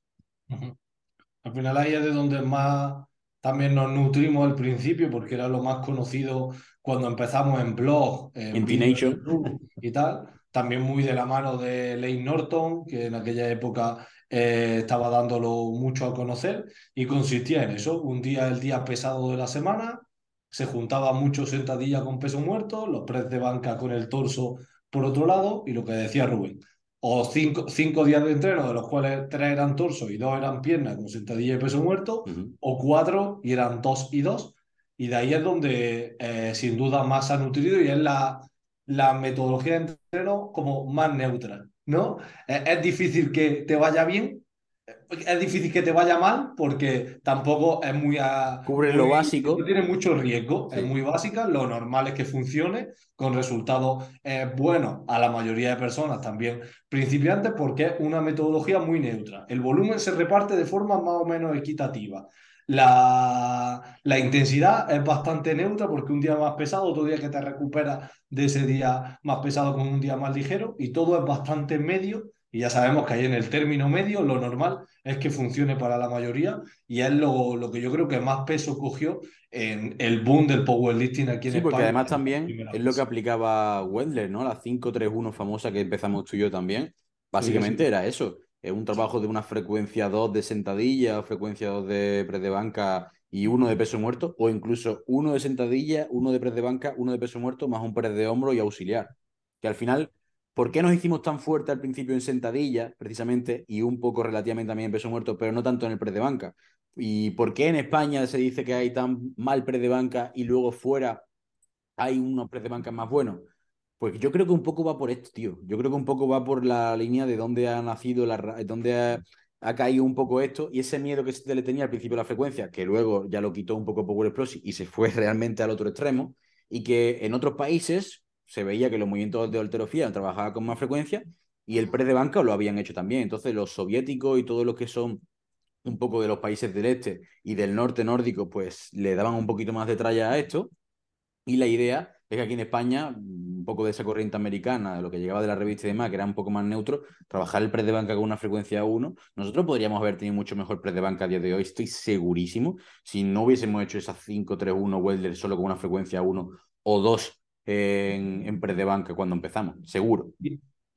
Al final ahí es de donde más también nos nutrimos al principio, porque era lo más conocido cuando empezamos en blog, en, en y tal también muy de la mano de Lane Norton, que en aquella época eh, estaba dándolo mucho a conocer, y consistía en eso, un día el día pesado de la semana, se juntaba mucho sentadilla con peso muerto, los press de banca con el torso por otro lado, y lo que decía Rubén, o cinco, cinco días de entreno, de los cuales tres eran torso y dos eran piernas con sentadilla y peso muerto, o cuatro y eran dos y dos, y de ahí es donde eh, sin duda más ha nutrido y es la la metodología de entreno como más neutra, ¿no? Es, difícil que te vaya bien, es difícil que te vaya mal porque tampoco es muy... A, Cubre lo básico. Tiene mucho riesgo, es muy básica, lo normal es que funcione con resultados buenos a la mayoría de personas, también principiantes, porque es una metodología muy neutra. El volumen se reparte de forma más o menos equitativa. La, la, intensidad es bastante neutra porque un día más pesado, otro día que te recuperas de ese día más pesado con un día más ligero y todo es bastante medio y ya sabemos que ahí en el término medio lo normal es que funcione para la mayoría y es lo, lo que yo creo que más peso cogió en el boom del powerlifting aquí en sí, España. porque además también es lo que aplicaba Wendler, ¿no? La 5-3-1 famosa que empezamos tú y yo también. Básicamente era eso un trabajo de una frecuencia 2 de sentadilla, frecuencia 2 de press de banca y uno de peso muerto, o incluso uno de sentadilla, uno de press de banca, uno de peso muerto, más un press de hombro y auxiliar. Que al final, ¿por qué nos hicimos tan fuerte al principio en sentadilla, precisamente, y un poco relativamente también en peso muerto, pero no tanto en el press de banca? ¿Y por qué en España se dice que hay tan mal press de banca y luego fuera hay unos press de banca más buenos? Pues yo creo que un poco va por esto, tío. Yo creo que un poco va por la línea de dónde ha nacido, la, dónde ha, caído un poco esto y ese miedo que se le tenía al principio la frecuencia, que luego ya lo quitó un poco Power Explosive y se fue realmente al otro extremo, y que en otros países, se veía que los movimientos de alterofía trabajaban con más frecuencia y el press de banca lo habían hecho también. Entonces los soviéticos y todos los que son un poco de los países del este y del norte nórdico, pues le daban un poquito más de tralla a esto. Y la idea es que aquí en España, un poco de esa corriente americana, de lo que llegaba de la revista y demás, que era un poco más neutro, trabajar el press de banca con una frecuencia 1, nosotros podríamos haber tenido mucho mejor press de banca a día de hoy, estoy segurísimo, si no hubiésemos hecho esas 5-3-1 welder solo con una frecuencia 1 o 2 en, en press de banca cuando empezamos, seguro.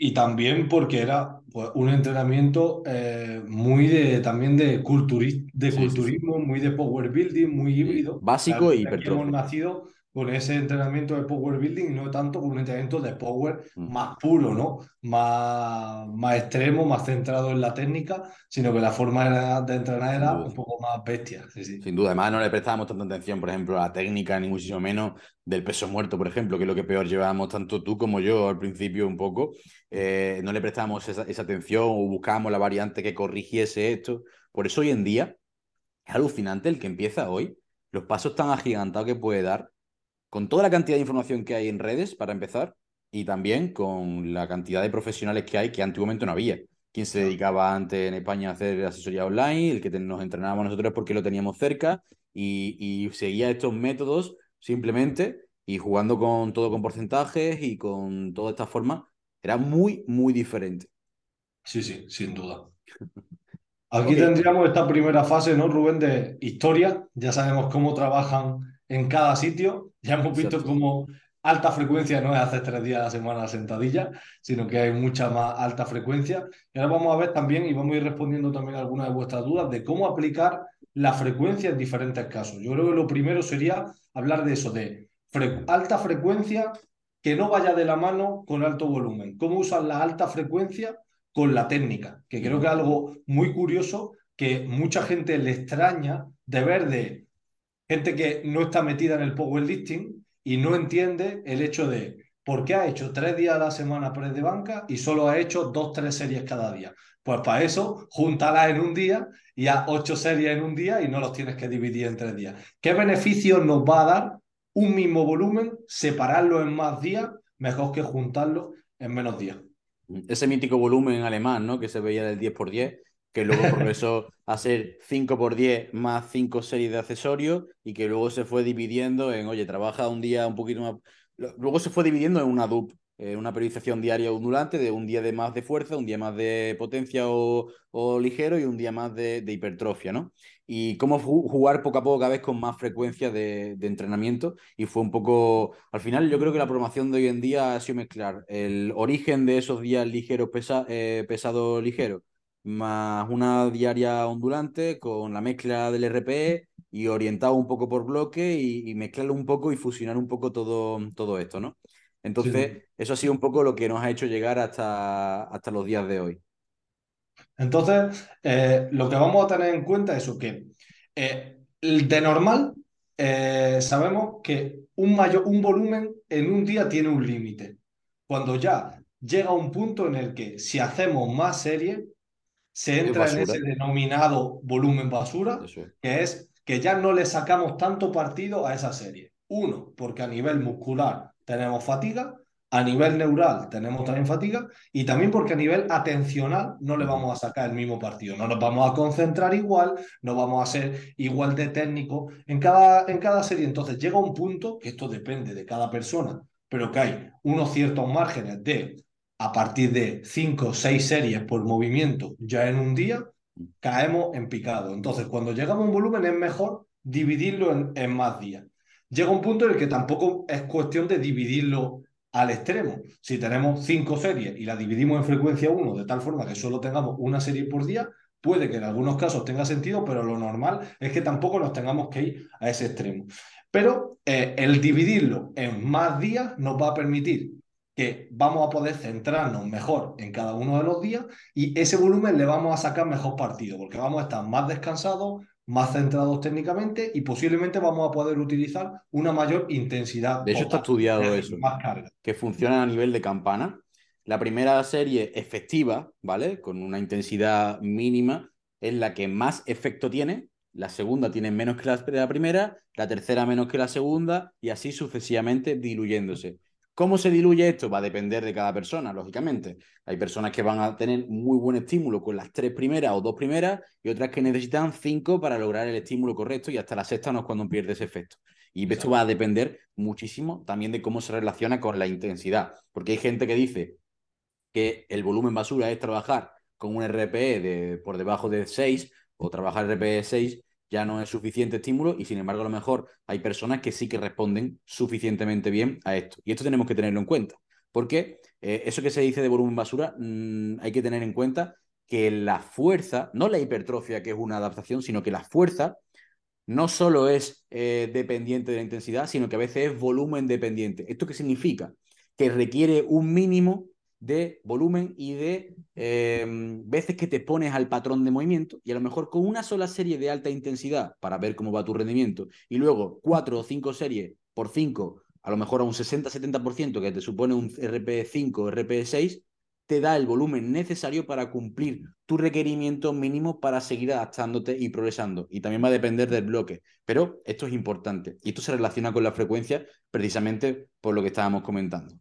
Y también porque era pues, un entrenamiento eh, muy de también de, de culturismo, muy de power building, muy híbrido. Básico y hipertrofia. Hemos nacido con ese entrenamiento de power building, no tanto con un entrenamiento de power mm. más puro, ¿no? Más, más extremo, más centrado en la técnica, sino que la forma de entrenar era un poco más bestia. Sin duda, además no le prestábamos tanta atención, por ejemplo, a la técnica, ni muchísimo menos del peso muerto, por ejemplo, que es lo que peor llevábamos tanto tú como yo al principio un poco. Eh, no le prestábamos esa, esa atención o buscábamos la variante que corrigiese esto. Por eso hoy en día es alucinante el que empieza hoy, los pasos tan agigantados que puede dar con toda la cantidad de información que hay en redes, para empezar, y también con la cantidad de profesionales que hay que antiguamente no había. Quien se dedicaba antes en España a hacer asesoría online, el que nos entrenábamos nosotros porque lo teníamos cerca y, seguía estos métodos simplemente y jugando con todo con porcentajes y con toda esta forma, era muy, muy diferente. Sí, sí, sin duda. Aquí tendríamos esta primera fase, ¿no, Rubén? De historia. Ya sabemos cómo trabajan en cada sitio. Ya hemos visto cómo alta frecuencia no es hacer tres días a la semana sentadilla, sino que hay mucha más alta frecuencia. Y ahora vamos a ver también, y vamos a ir respondiendo también a algunas de vuestras dudas, de cómo aplicar la frecuencia en diferentes casos. Yo creo que lo primero sería hablar de eso, de alta frecuencia que no vaya de la mano con alto volumen. ¿Cómo usar la alta frecuencia con la técnica? Que creo que es algo muy curioso que mucha gente le extraña de ver de gente que no está metida en el powerlifting y no entiende el hecho de por qué ha hecho tres días a la semana press de banca y solo ha hecho dos, tres series cada día. Pues para eso, júntalas en un día y haz ocho series en un día y no los tienes que dividir en tres días. ¿Qué beneficios nos va a dar un mismo volumen, separarlo en más días, mejor que juntarlo en menos días? Ese mítico volumen alemán, ¿no? Que se veía del 10 por 10 que luego progresó a ser 5 por 10 más 5 series de accesorios y que luego se fue dividiendo en, oye, trabaja un día un poquito más... Luego se fue dividiendo en una DUP, una periodización diaria ondulante de un día de más de fuerza, un día más de potencia o, ligero y un día más de, hipertrofia, ¿no? Y cómo jugar poco a poco cada vez con más frecuencia de, entrenamiento y fue un poco, al final yo creo que la programación de hoy en día ha sido mezclar el origen de esos días ligeros, pesa, eh, pesado, ligero más una diaria ondulante con la mezcla del RPE y orientado un poco por bloque y, mezclarlo un poco y fusionar un poco todo, todo esto, ¿no? Entonces, eso ha sido un poco lo que nos ha hecho llegar hasta, hasta los días de hoy. Entonces, eh, lo que vamos a tener en cuenta es que eh, de normal eh, sabemos que un, mayor, un volumen en un día tiene un límite. Cuando ya llega un punto en el que si hacemos más series, se entra en ese denominado volumen basura, que es que ya no le sacamos tanto partido a esa serie. Uno, porque a nivel muscular tenemos fatiga, a nivel neural tenemos también fatiga y también porque a nivel atencional no le vamos a sacar el mismo partido. No nos vamos a concentrar igual, no vamos a ser igual de técnico en cada, en cada serie. Entonces llega un punto, que esto depende de cada persona, pero que hay unos ciertos márgenes de a partir de cinco o seis series por movimiento ya en un día, caemos en picado. Entonces, cuando llegamos a un volumen es mejor dividirlo en, más días. Llega un punto en el que tampoco es cuestión de dividirlo al extremo. Si tenemos cinco series y la dividimos en frecuencia 1 de tal forma que solo tengamos una serie por día, puede que en algunos casos tenga sentido, pero lo normal es que tampoco nos tengamos que ir a ese extremo. Pero eh, el dividirlo en más días nos va a permitir que vamos a poder centrarnos mejor en cada uno de los días y ese volumen le vamos a sacar mejor partido, porque vamos a estar más descansados, más centrados técnicamente y posiblemente vamos a poder utilizar una mayor intensidad. De hecho, está estudiado eso, más carga. que funciona a nivel de campana. La primera serie efectiva, ¿vale? Con una intensidad mínima, es la que más efecto tiene. La segunda tiene menos que la primera, la tercera menos que la segunda y así sucesivamente diluyéndose ¿Cómo se diluye esto? Va a depender de cada persona, lógicamente. Hay personas que van a tener muy buen estímulo con las tres primeras o dos primeras y otras que necesitan cinco para lograr el estímulo correcto y hasta la sexta no es cuando pierde ese efecto. Y esto va a depender muchísimo también de cómo se relaciona con la intensidad, porque hay gente que dice que el volumen basura es trabajar con un RPE de, por debajo de 6 o trabajar RPE 6 ya no es suficiente estímulo y sin embargo a lo mejor hay personas que sí que responden suficientemente bien a esto. Y esto tenemos que tenerlo en cuenta, porque eh, eso que se dice de volumen basura mm, hay que tener en cuenta que la fuerza, no la hipertrofia que es una adaptación, sino que la fuerza no solo es eh, dependiente de la intensidad, sino que a veces es volumen dependiente. ¿Esto qué significa? Que requiere un mínimo de volumen y de em, veces que te pones al patrón de movimiento y a lo mejor con una sola serie de alta intensidad para ver cómo va tu rendimiento y luego cuatro o cinco series por cinco, a lo mejor a un 60-70% que te supone un RP5 o RP6, te da el volumen necesario para cumplir tu requerimiento mínimo para seguir adaptándote y progresando. Y también va a depender del bloque. Pero esto es importante. Y esto se relaciona con la frecuencia precisamente por lo que estábamos comentando.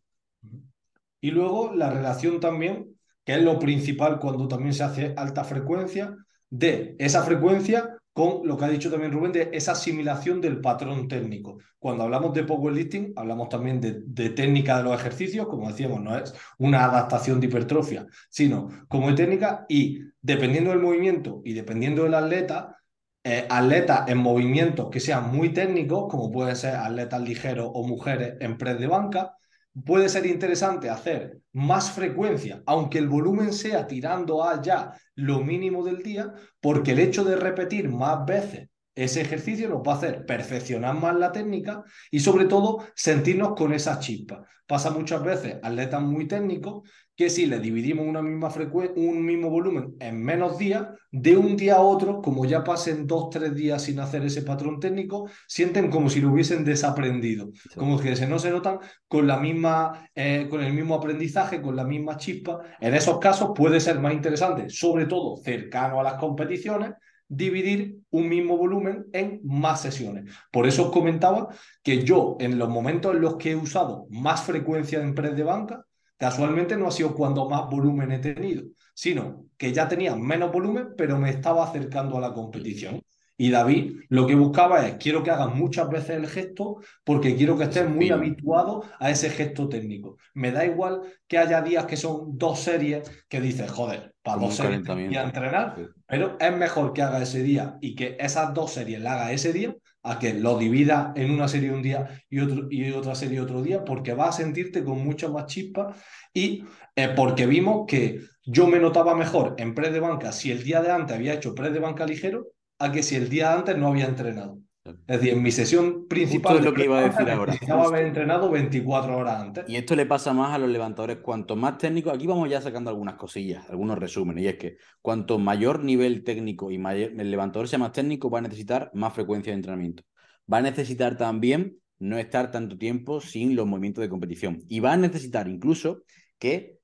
Y luego la relación también, que es lo principal cuando también se hace alta frecuencia, de esa frecuencia con lo que ha dicho también Rubén, de esa asimilación del patrón técnico. Cuando hablamos de powerlifting, hablamos también de, técnica de los ejercicios, como decíamos, no es una adaptación de hipertrofia, sino como técnica y dependiendo del movimiento y dependiendo del atleta, eh, atletas en movimientos que sean muy técnicos, como pueden ser atletas ligeros o mujeres en press de banca, puede ser interesante hacer más frecuencia, aunque el volumen sea tirando a ya lo mínimo del día, porque el hecho de repetir más veces ese ejercicio nos va a hacer perfeccionar más la técnica y sobre todo sentirnos con esa chispa. Pasa muchas veces atletas muy técnicos que si le dividimos una misma un mismo volumen en menos días, de un día a otro, como ya pasen dos, tres días sin hacer ese patrón técnico, sienten como si lo hubiesen desaprendido, como que se no se notan con, la misma, eh, con el mismo aprendizaje, con la misma chispa. En esos casos puede ser más interesante, sobre todo cercano a las competiciones, dividir un mismo volumen en más sesiones. Por eso os comentaba que yo en los momentos en los que he usado más frecuencia en press de banca, Casualmente no ha sido cuando más volumen he tenido, sino que ya tenía menos volumen, pero me estaba acercando a la competición. Y David lo que buscaba es, quiero que hagas muchas veces el gesto porque quiero que estés muy habituado a ese gesto técnico. Me da igual que haya días que son dos series que dices, joder, para dos series y a entrenar, pero es mejor que haga ese día y que esas dos series la haga ese día a que lo divida en una serie un día y, otro, y otra serie otro día, porque vas a sentirte con mucha más chispa y eh, porque vimos que yo me notaba mejor en pre de banca si el día de antes había hecho pre de banca ligero a que si el día antes no había entrenado. Es decir, en mi sesión principal. es lo que iba a decir ahora. Necesitaba haber entrenado 24 horas antes. Y esto le pasa más a los levantadores. Cuanto más técnico, aquí vamos ya sacando algunas cosillas, algunos resúmenes. Y es que cuanto mayor nivel técnico y el levantador sea más técnico, va a necesitar más frecuencia de entrenamiento. Va a necesitar también no estar tanto tiempo sin los movimientos de competición. Y va a necesitar incluso que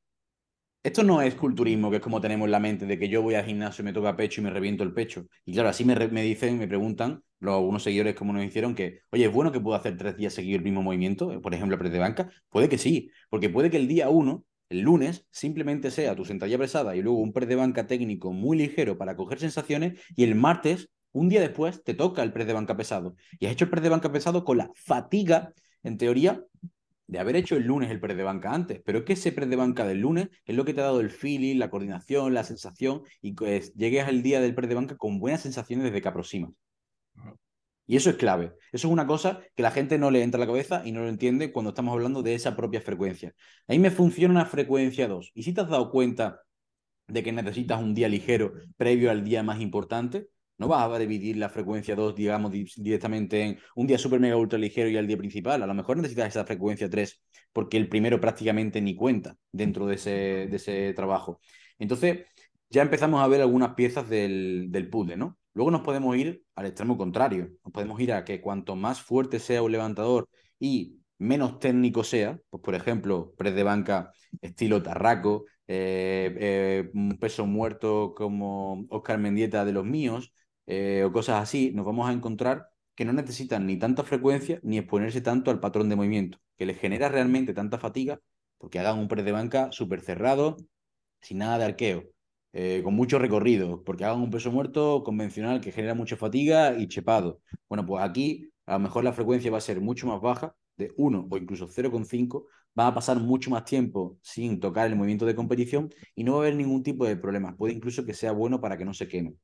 esto no es culturismo, que es como tenemos en la mente, de que yo voy al gimnasio, me toca pecho y me reviento el pecho. Y claro, así me, dicen, me preguntan los, algunos seguidores como nos hicieron que, oye, ¿es bueno que puedo hacer tres días seguir el mismo movimiento? Por ejemplo, press de banca. Puede que sí, porque puede que el día uno, el lunes, simplemente sea tu sentadilla presada y luego un press de banca técnico muy ligero para coger sensaciones y el martes, un día después, te toca el press de banca pesado. Y has hecho el press de banca pesado con la fatiga, en teoría, de haber hecho el lunes el press de banca antes, pero es que ese press de banca del lunes es lo que te ha dado el feeling, la coordinación, la sensación y que llegues al día del press de banca con buenas sensaciones desde que aproximas. Y eso es clave. Eso es una cosa que la gente no le entra a la cabeza y no lo entiende cuando estamos hablando de esa propia frecuencia. Ahí me funciona una frecuencia 2. Y si te has dado cuenta de que necesitas un día ligero previo al día más importante, no vas a dividir la frecuencia 2, digamos, directamente en un día super mega ultra ligero y al día principal. A lo mejor necesitas esa frecuencia 3 porque el primero prácticamente ni cuenta dentro de ese, de ese trabajo. Entonces, ya empezamos a ver algunas piezas del, del puzzle, ¿no? Luego nos podemos ir al extremo contrario. Nos podemos ir a que cuanto más fuerte sea un levantador y menos técnico sea, pues por ejemplo, press de banca estilo Tarraco, eh, eh, un peso muerto como Oscar Mendieta de los míos, eh, o cosas así, nos vamos a encontrar que no necesitan ni tanta frecuencia ni exponerse tanto al patrón de movimiento, que les genera realmente tanta fatiga porque hagan un press de banca súper cerrado, sin nada de arqueo, eh, con mucho recorrido, porque hagan un peso muerto convencional que genera mucha fatiga y chepado. Bueno, pues aquí a lo mejor la frecuencia va a ser mucho más baja, de 1 o incluso 0,5, van a pasar mucho más tiempo sin tocar el movimiento de competición y no va a haber ningún tipo de problemas. Puede incluso que sea bueno para que no se queme.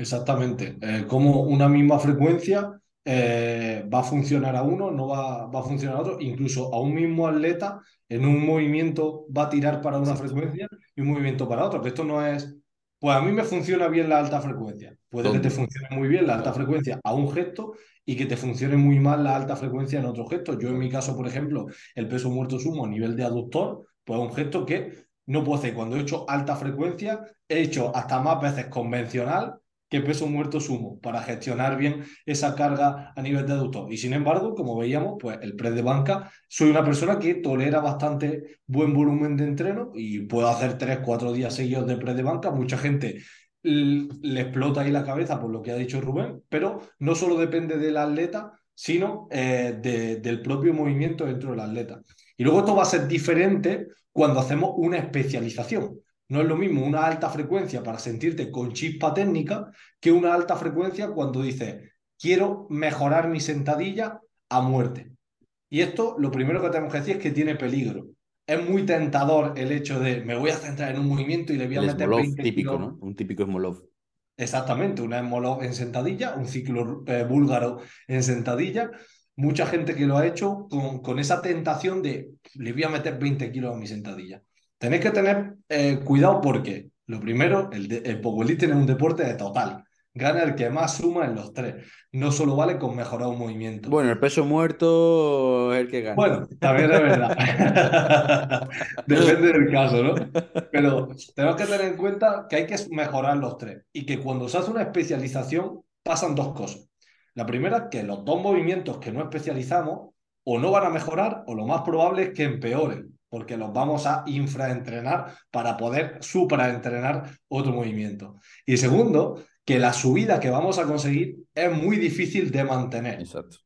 Exactamente. Eh, como una misma frecuencia eh, va a funcionar a uno, no va, va, a funcionar a otro. Incluso a un mismo atleta en un movimiento va a tirar para una frecuencia y un movimiento para otro. Esto no es, pues a mí me funciona bien la alta frecuencia. Puede que te funcione muy bien la alta frecuencia a un gesto y que te funcione muy mal la alta frecuencia en otro gesto. Yo en mi caso, por ejemplo, el peso muerto sumo a nivel de aductor, pues es un gesto que no puedo hacer. Cuando he hecho alta frecuencia, he hecho hasta más veces convencional que peso muerto sumo para gestionar bien esa carga a nivel de aductor. Y sin embargo, como veíamos, pues el press de banca, soy una persona que tolera bastante buen volumen de entreno y puedo hacer tres, cuatro días seguidos de press de banca. Mucha gente le explota ahí la cabeza por lo que ha dicho Rubén, pero no solo depende del atleta, sino eh, del propio movimiento dentro del atleta. Y luego esto va a ser diferente cuando hacemos una especialización. No es lo mismo una alta frecuencia para sentirte con chispa técnica que una alta frecuencia cuando dices, quiero mejorar mi sentadilla a muerte. Y esto lo primero que tenemos que decir es que tiene peligro. Es muy tentador el hecho de me voy a centrar en un movimiento y le voy a meter típico, ¿no? Un típico Smolov. Exactamente, una Smolov en sentadilla, un ciclo eh, búlgaro en sentadilla. Mucha gente que lo ha hecho con, con esa tentación de le voy a meter 20 kilos a mi sentadilla. Tenéis que tener eh, cuidado porque, lo primero, el, el powerlifting es un deporte de total. Gana el que más suma en los tres. No solo vale con mejorar un movimiento. Bueno, el peso muerto es el que gana. Bueno, también es verdad. Depende del caso, ¿no? Pero tenemos que tener en cuenta que hay que mejorar los tres y que cuando se hace una especialización pasan dos cosas. La primera es que los dos movimientos que no especializamos o no van a mejorar o lo más probable es que empeoren porque los vamos a infraentrenar para poder supraentrenar otro movimiento. Y segundo, que la subida que vamos a conseguir es muy difícil de mantener. Exacto.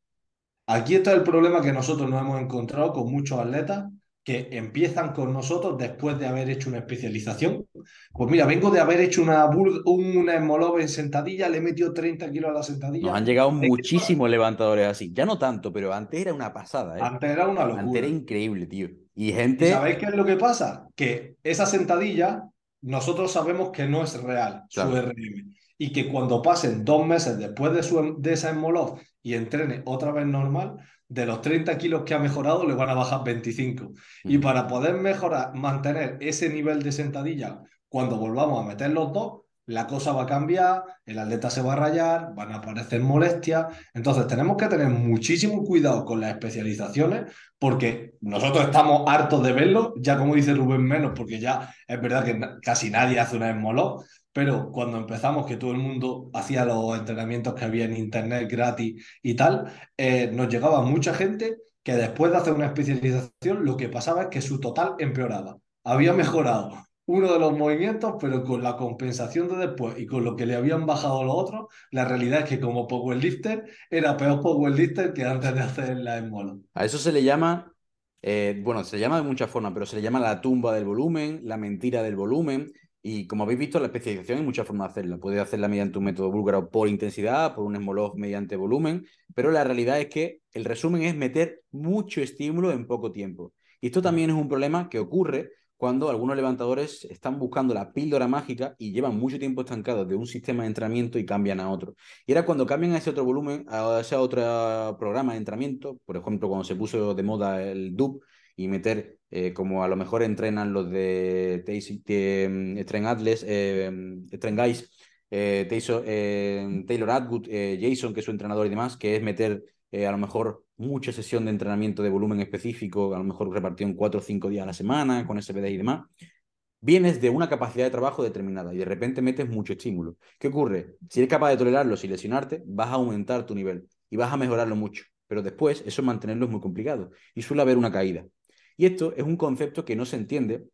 Aquí está el problema que nosotros nos hemos encontrado con muchos atletas que empiezan con nosotros después de haber hecho una especialización. Pues mira, vengo de haber hecho una, una en sentadilla, le he metido 30 kilos a la sentadilla. Nos han llegado muchísimos levantadores así. Ya no tanto, pero antes era una pasada. ¿eh? Antes era una locura. Antes era increíble, tío. Y gente... ¿Sabéis qué es lo que pasa? Que esa sentadilla nosotros sabemos que no es real, su RM. Y que cuando pasen dos meses después de, su, de esa Smolov y entrene otra vez normal, de los 30 kilos que ha mejorado le van a bajar 25. Y para poder mejorar, mantener ese nivel de sentadilla cuando volvamos a meter los dos, la cosa va a cambiar, el atleta se va a rayar, van a aparecer molestias. Entonces tenemos que tener muchísimo cuidado con las especializaciones porque nosotros estamos hartos de verlo, ya como dice Rubén menos, porque ya es verdad que casi nadie hace una esmoló, pero cuando empezamos, que todo el mundo hacía los entrenamientos que había en internet gratis y tal, eh, nos llegaba mucha gente que después de hacer una especialización, lo que pasaba es que su total empeoraba. Había mejorado uno de los movimientos, pero con la compensación de después y con lo que le habían bajado los otros, la realidad es que como powerlifter era peor powerlifter que antes de hacer la esmola. A eso se le llama, eh, bueno, se llama de muchas formas, pero se le llama la tumba del volumen, la mentira del volumen, y como habéis visto, la especialización hay muchas formas de hacerla. Puedes hacerla mediante un método búlgaro por intensidad, por un Smolov mediante volumen, pero la realidad es que el resumen es meter mucho estímulo en poco tiempo. Y esto también es un problema que ocurre cuando algunos levantadores están buscando la píldora mágica y llevan mucho tiempo estancados de un sistema de entrenamiento y cambian a otro. Y era cuando cambian a ese otro volumen, a ese otro programa de entrenamiento, por ejemplo, cuando se puso de moda el DUP y meter eh, como a lo mejor entrenan los de, Stren Atlas, eh, Guys, eh, eh, Taylor Atwood, Jason, que es su entrenador y demás, que es meter a lo mejor mucha sesión de entrenamiento de volumen específico, a lo mejor repartido en cuatro o cinco días a la semana, con SBD y demás. Vienes de una capacidad de trabajo determinada y de repente metes mucho estímulo. ¿Qué ocurre? Si eres capaz de tolerarlo sin lesionarte, vas a aumentar tu nivel y vas a mejorarlo mucho. Pero después, eso mantenerlo es muy complicado y suele haber una caída. Y esto es un concepto que no se entiende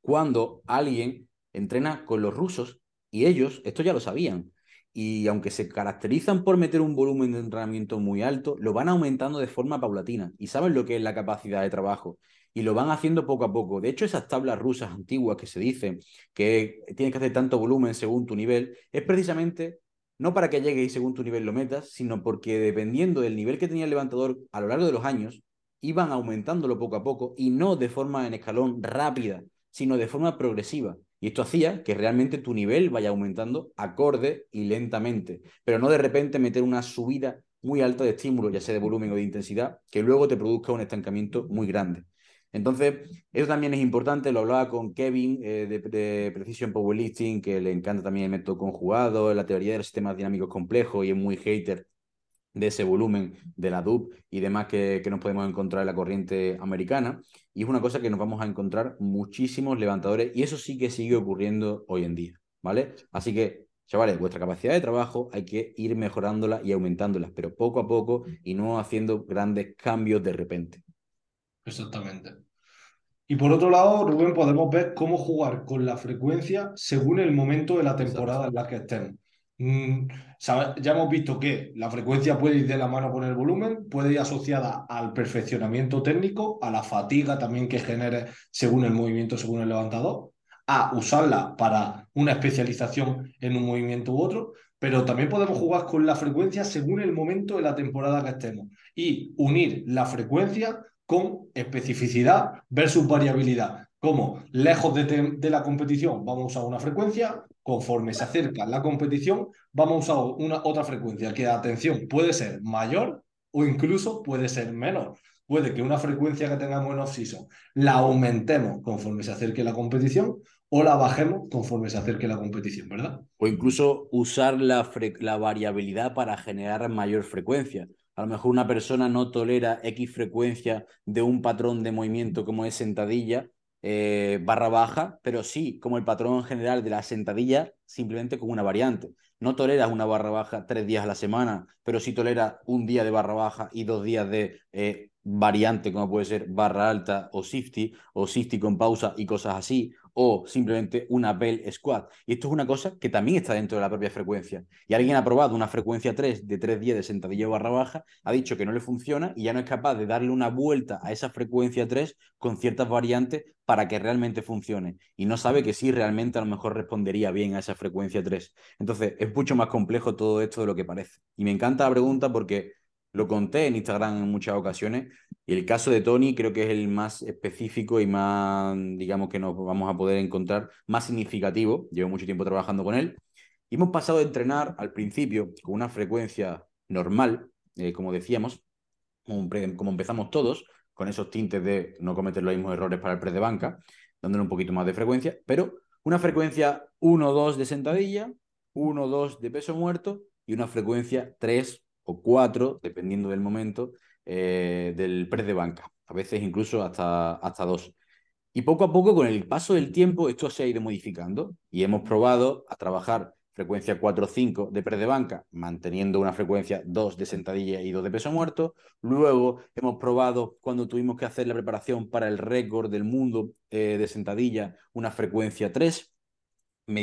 cuando alguien entrena con los rusos y ellos esto ya lo sabían. Y aunque se caracterizan por meter un volumen de entrenamiento muy alto, lo van aumentando de forma paulatina y saben lo que es la capacidad de trabajo y lo van haciendo poco a poco. De hecho, esas tablas rusas antiguas que se dicen que tienes que hacer tanto volumen según tu nivel, es precisamente no para que llegues y según tu nivel lo metas, sino porque dependiendo del nivel que tenía el levantador a lo largo de los años, iban aumentándolo poco a poco y no de forma en escalón rápida, sino de forma progresiva. Y esto hacía que realmente tu nivel vaya aumentando acorde y lentamente, pero no de repente meter una subida muy alta de estímulo, ya sea de volumen o de intensidad, que luego te produzca un estancamiento muy grande. Entonces, eso también es importante, lo hablaba con Kevin eh, de, Precision Powerlifting, que le encanta también el método conjugado, la teoría de los sistemas dinámicos complejos y es muy hater de ese volumen de la DUP y demás que, que, nos podemos encontrar en la corriente americana. Y es una cosa que nos vamos a encontrar muchísimos levantadores y eso sí que sigue ocurriendo hoy en día, ¿vale? Así que, chavales, vuestra capacidad de trabajo hay que ir mejorándola y aumentándola, pero poco a poco y no haciendo grandes cambios de repente. Exactamente. Y por otro lado, Rubén, podemos ver cómo jugar con la frecuencia según el momento de la temporada en la que estemos. Mm, ya hemos visto que la frecuencia puede ir de la mano con el volumen, puede ir asociada al perfeccionamiento técnico, a la fatiga también que genere según el movimiento, según el levantador, a usarla para una especialización en un movimiento u otro, pero también podemos jugar con la frecuencia según el momento de la temporada que estemos y unir la frecuencia con especificidad versus variabilidad. Como lejos de, la competición vamos a una frecuencia, conforme se acerca la competición vamos a usar una, otra frecuencia que, atención, puede ser mayor o incluso puede ser menor. Puede que una frecuencia que tengamos en off-season la aumentemos conforme se acerque la competición o la bajemos conforme se acerque la competición, ¿verdad? O incluso usar la, la variabilidad para generar mayor frecuencia. A lo mejor una persona no tolera X frecuencia de un patrón de movimiento como es sentadilla, eh, barra baja, pero sí como el patrón general de la sentadilla, simplemente con una variante. No toleras una barra baja tres días a la semana, pero sí tolera un día de barra baja y dos días de eh, variante, como puede ser barra alta o safety, o safety con pausa y cosas así, o simplemente una bell squat. Y esto es una cosa que también está dentro de la propia frecuencia. Y alguien ha probado una frecuencia 3 de 3 días de sentadilla barra baja, ha dicho que no le funciona y ya no es capaz de darle una vuelta a esa frecuencia 3 con ciertas variantes para que realmente funcione. Y no sabe que sí realmente a lo mejor respondería bien a esa frecuencia 3. Entonces, es mucho más complejo todo esto de lo que parece. Y me encanta la pregunta porque lo conté en Instagram en muchas ocasiones y el caso de Tony creo que es el más específico y más, digamos, que nos vamos a poder encontrar más significativo. Llevo mucho tiempo trabajando con él y hemos pasado de entrenar al principio con una frecuencia normal, eh, como decíamos, como, empezamos todos, con esos tintes de no cometer los mismos errores para el press de banca, dándole un poquito más de frecuencia, pero una frecuencia 1-2 de sentadilla, 1-2 de peso muerto y una frecuencia 3 o cuatro, dependiendo del momento, eh, del press de banca. A veces incluso hasta, hasta dos. Y poco a poco, con el paso del tiempo, esto se ha ido modificando y hemos probado a trabajar frecuencia 4-5 de press de banca, manteniendo una frecuencia 2 de sentadilla y 2 de peso muerto. Luego hemos probado, cuando tuvimos que hacer la preparación para el récord del mundo eh, de sentadilla, una frecuencia 3,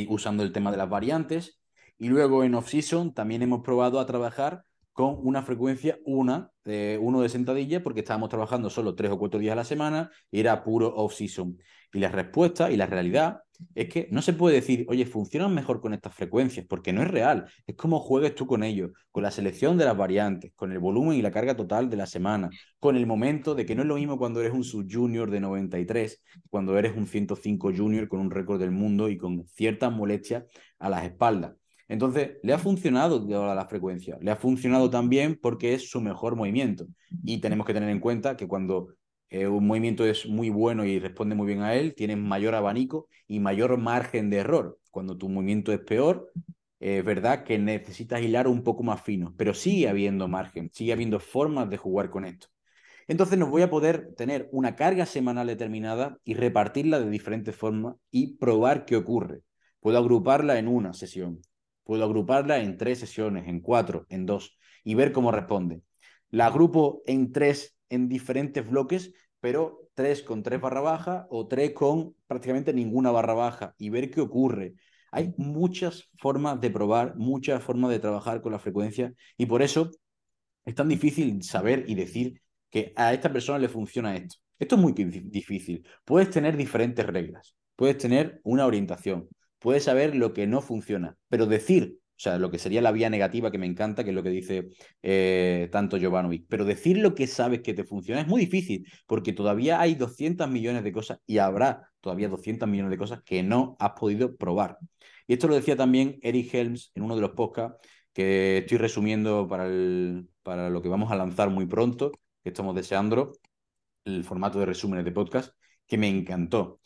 usando el tema de las variantes. Y luego en off-season también hemos probado a trabajar con una frecuencia una, uno de sentadilla, porque estábamos trabajando solo tres o cuatro días a la semana y era puro off-season. Y la respuesta y la realidad es que no se puede decir, oye, funcionan mejor con estas frecuencias, porque no es real. Es como juegues tú con ellos, con la selección de las variantes, con el volumen y la carga total de la semana, con el momento de que no es lo mismo cuando eres un sub-junior de 93, cuando eres un 105 junior con un récord del mundo y con ciertas molestias a las espaldas. Entonces, le ha funcionado la frecuencia, le ha funcionado también porque es su mejor movimiento. Y tenemos que tener en cuenta que cuando eh, un movimiento es muy bueno y responde muy bien a él, tienes mayor abanico y mayor margen de error. Cuando tu movimiento es peor, es verdad que necesitas hilar un poco más fino, pero sigue habiendo margen, sigue habiendo formas de jugar con esto. Entonces nos voy a poder tener una carga semanal determinada y repartirla de diferentes formas y probar qué ocurre. Puedo agruparla en una sesión, Puedo agruparla en tres sesiones, en cuatro, en dos, y ver cómo responde. La agrupo en tres, en diferentes bloques, pero tres con tres barra baja o tres con prácticamente ninguna barra baja y ver qué ocurre. Hay muchas formas de probar, muchas formas de trabajar con la frecuencia y por eso es tan difícil saber y decir que a esta persona le funciona esto. Esto es muy difícil. Puedes tener diferentes reglas, puedes tener una orientación, puedes saber lo que no funciona, pero decir, o sea, lo que sería la vía negativa que me encanta, que es lo que dice eh, tanto Jovanovic, pero decir lo que sabes que te funciona es muy difícil, porque todavía hay 200 millones de cosas y habrá todavía 200 millones de cosas que no has podido probar. Y esto lo decía también Eric Helms en uno de los podcasts que estoy resumiendo para, el, para lo que vamos a lanzar muy pronto, que estamos deseando, el formato de resúmenes de podcast, que me encantó.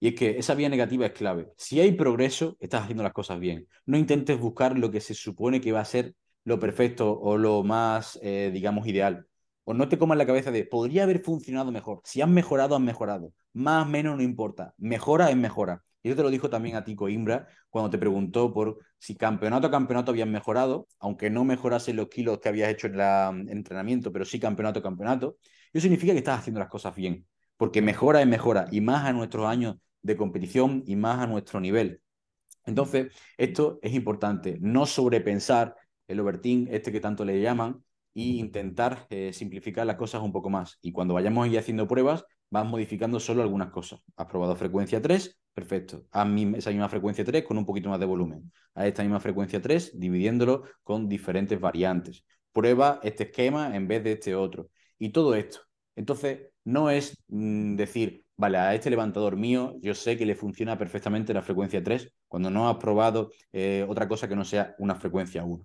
Y es que esa vía negativa es clave. Si hay progreso, estás haciendo las cosas bien. No intentes buscar lo que se supone que va a ser lo perfecto o lo más, eh, digamos, ideal. O no te comas la cabeza de, podría haber funcionado mejor. Si has mejorado, has mejorado. Más o menos no importa. Mejora es mejora. Y eso te lo dijo también a ti, Coimbra, cuando te preguntó por si campeonato a campeonato habían mejorado, aunque no mejorase los kilos que habías hecho en el entrenamiento, pero sí campeonato a campeonato. Eso significa que estás haciendo las cosas bien, porque mejora es mejora, y más a nuestros años de competición y más a nuestro nivel. Entonces, esto es importante, no sobrepensar el overthink, este que tanto le llaman, e intentar eh, simplificar las cosas un poco más. Y cuando vayamos a haciendo pruebas, vas modificando solo algunas cosas. Has probado frecuencia 3, perfecto. Haz esa misma frecuencia 3 con un poquito más de volumen. A esta misma frecuencia 3, dividiéndolo con diferentes variantes. Prueba este esquema en vez de este otro y todo esto. Entonces, no es mm, decir, vale, a este levantador mío yo sé que le funciona perfectamente la frecuencia 3 cuando no has probado eh, otra cosa que no sea una frecuencia 1.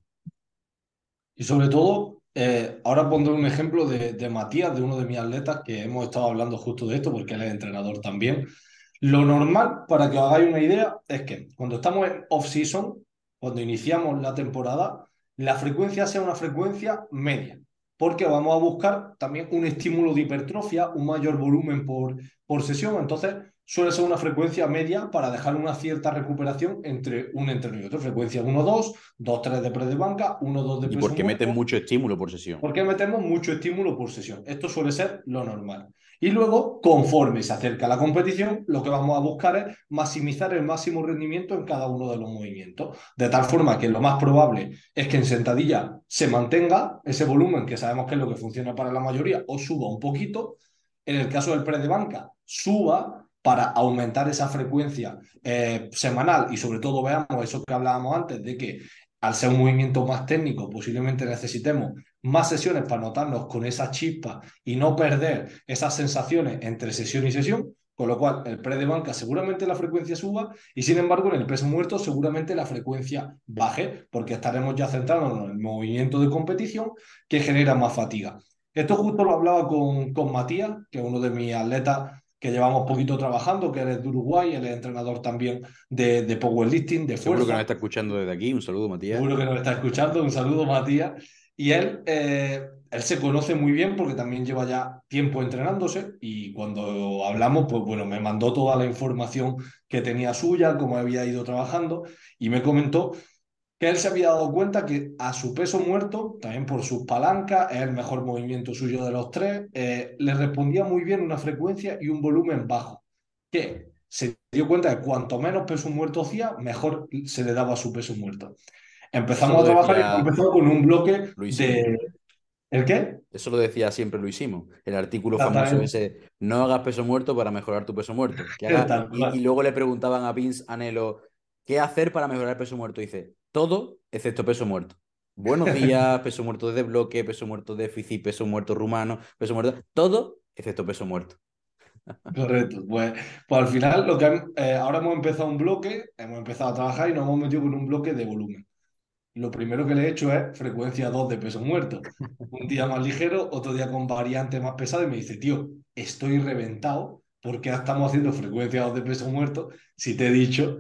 Y sobre todo, eh, ahora pondré un ejemplo de, de, Matías, de uno de mis atletas, que hemos estado hablando justo de esto porque él es entrenador también. Lo normal, para que os hagáis una idea, es que cuando estamos en off-season, cuando iniciamos la temporada, la frecuencia sea una frecuencia media porque vamos a buscar también un estímulo de hipertrofia, un mayor volumen por, por sesión. Entonces, suele ser una frecuencia media para dejar una cierta recuperación entre un entreno y otro. Frecuencia 1-2, 2-3 de pre de banca, 1-2 de peso Y porque meten mucho estímulo por sesión. Porque metemos mucho estímulo por sesión. Esto suele ser lo normal. Y luego, conforme se acerca la competición, lo que vamos a buscar es maximizar el máximo rendimiento en cada uno de los movimientos. De tal forma que lo más probable es que en sentadilla se mantenga ese volumen, que sabemos que es lo que funciona para la mayoría, o suba un poquito. En el caso del pre de banca, suba para aumentar esa frecuencia eh, semanal y sobre todo veamos eso que hablábamos antes de que al ser un movimiento más técnico, posiblemente necesitemos más sesiones para notarnos con esa chispa y no perder esas sensaciones entre sesión y sesión, con lo cual el pre de banca seguramente la frecuencia suba y sin embargo en el peso muerto seguramente la frecuencia baje, porque estaremos ya centrándonos en el movimiento de competición que genera más fatiga. Esto justo lo hablaba con, con Matías, que es uno de mis atletas que llevamos poquito trabajando, que eres de Uruguay, él es entrenador también de, de powerlifting, de fuerza. Seguro que nos está escuchando desde aquí, un saludo Matías. Seguro que nos está escuchando, un saludo Matías. Y él, eh, él se conoce muy bien porque también lleva ya tiempo entrenándose y cuando hablamos, pues bueno, me mandó toda la información que tenía suya, cómo había ido trabajando y me comentó que él se había dado cuenta que a su peso muerto, también por sus palancas, es el mejor movimiento suyo de los tres, eh, le respondía muy bien una frecuencia y un volumen bajo, que se dio cuenta que cuanto menos peso muerto hacía, mejor se le daba su peso muerto. Empezamos a trabajar y empezó con un bloque de... ¿El qué? Eso lo decía siempre Luisimo, el artículo famoso ese, no hagas peso muerto para mejorar tu peso muerto. y, y, luego le preguntaban a Vince Anelo, ¿qué hacer para mejorar el peso muerto? dice, todo excepto peso muerto. Buenos días, peso muerto de bloque, peso muerto de déficit, peso muerto rumano, peso muerto, todo excepto peso muerto. Correcto. Pues, pues al final, lo que eh, ahora hemos empezado un bloque, hemos empezado a trabajar y nos hemos metido con un bloque de volumen. Lo primero que le he hecho es frecuencia 2 de peso muerto. Un día más ligero, otro día con variante más pesada y me dice, tío, estoy reventado porque estamos haciendo frecuencia 2 de peso muerto si te he dicho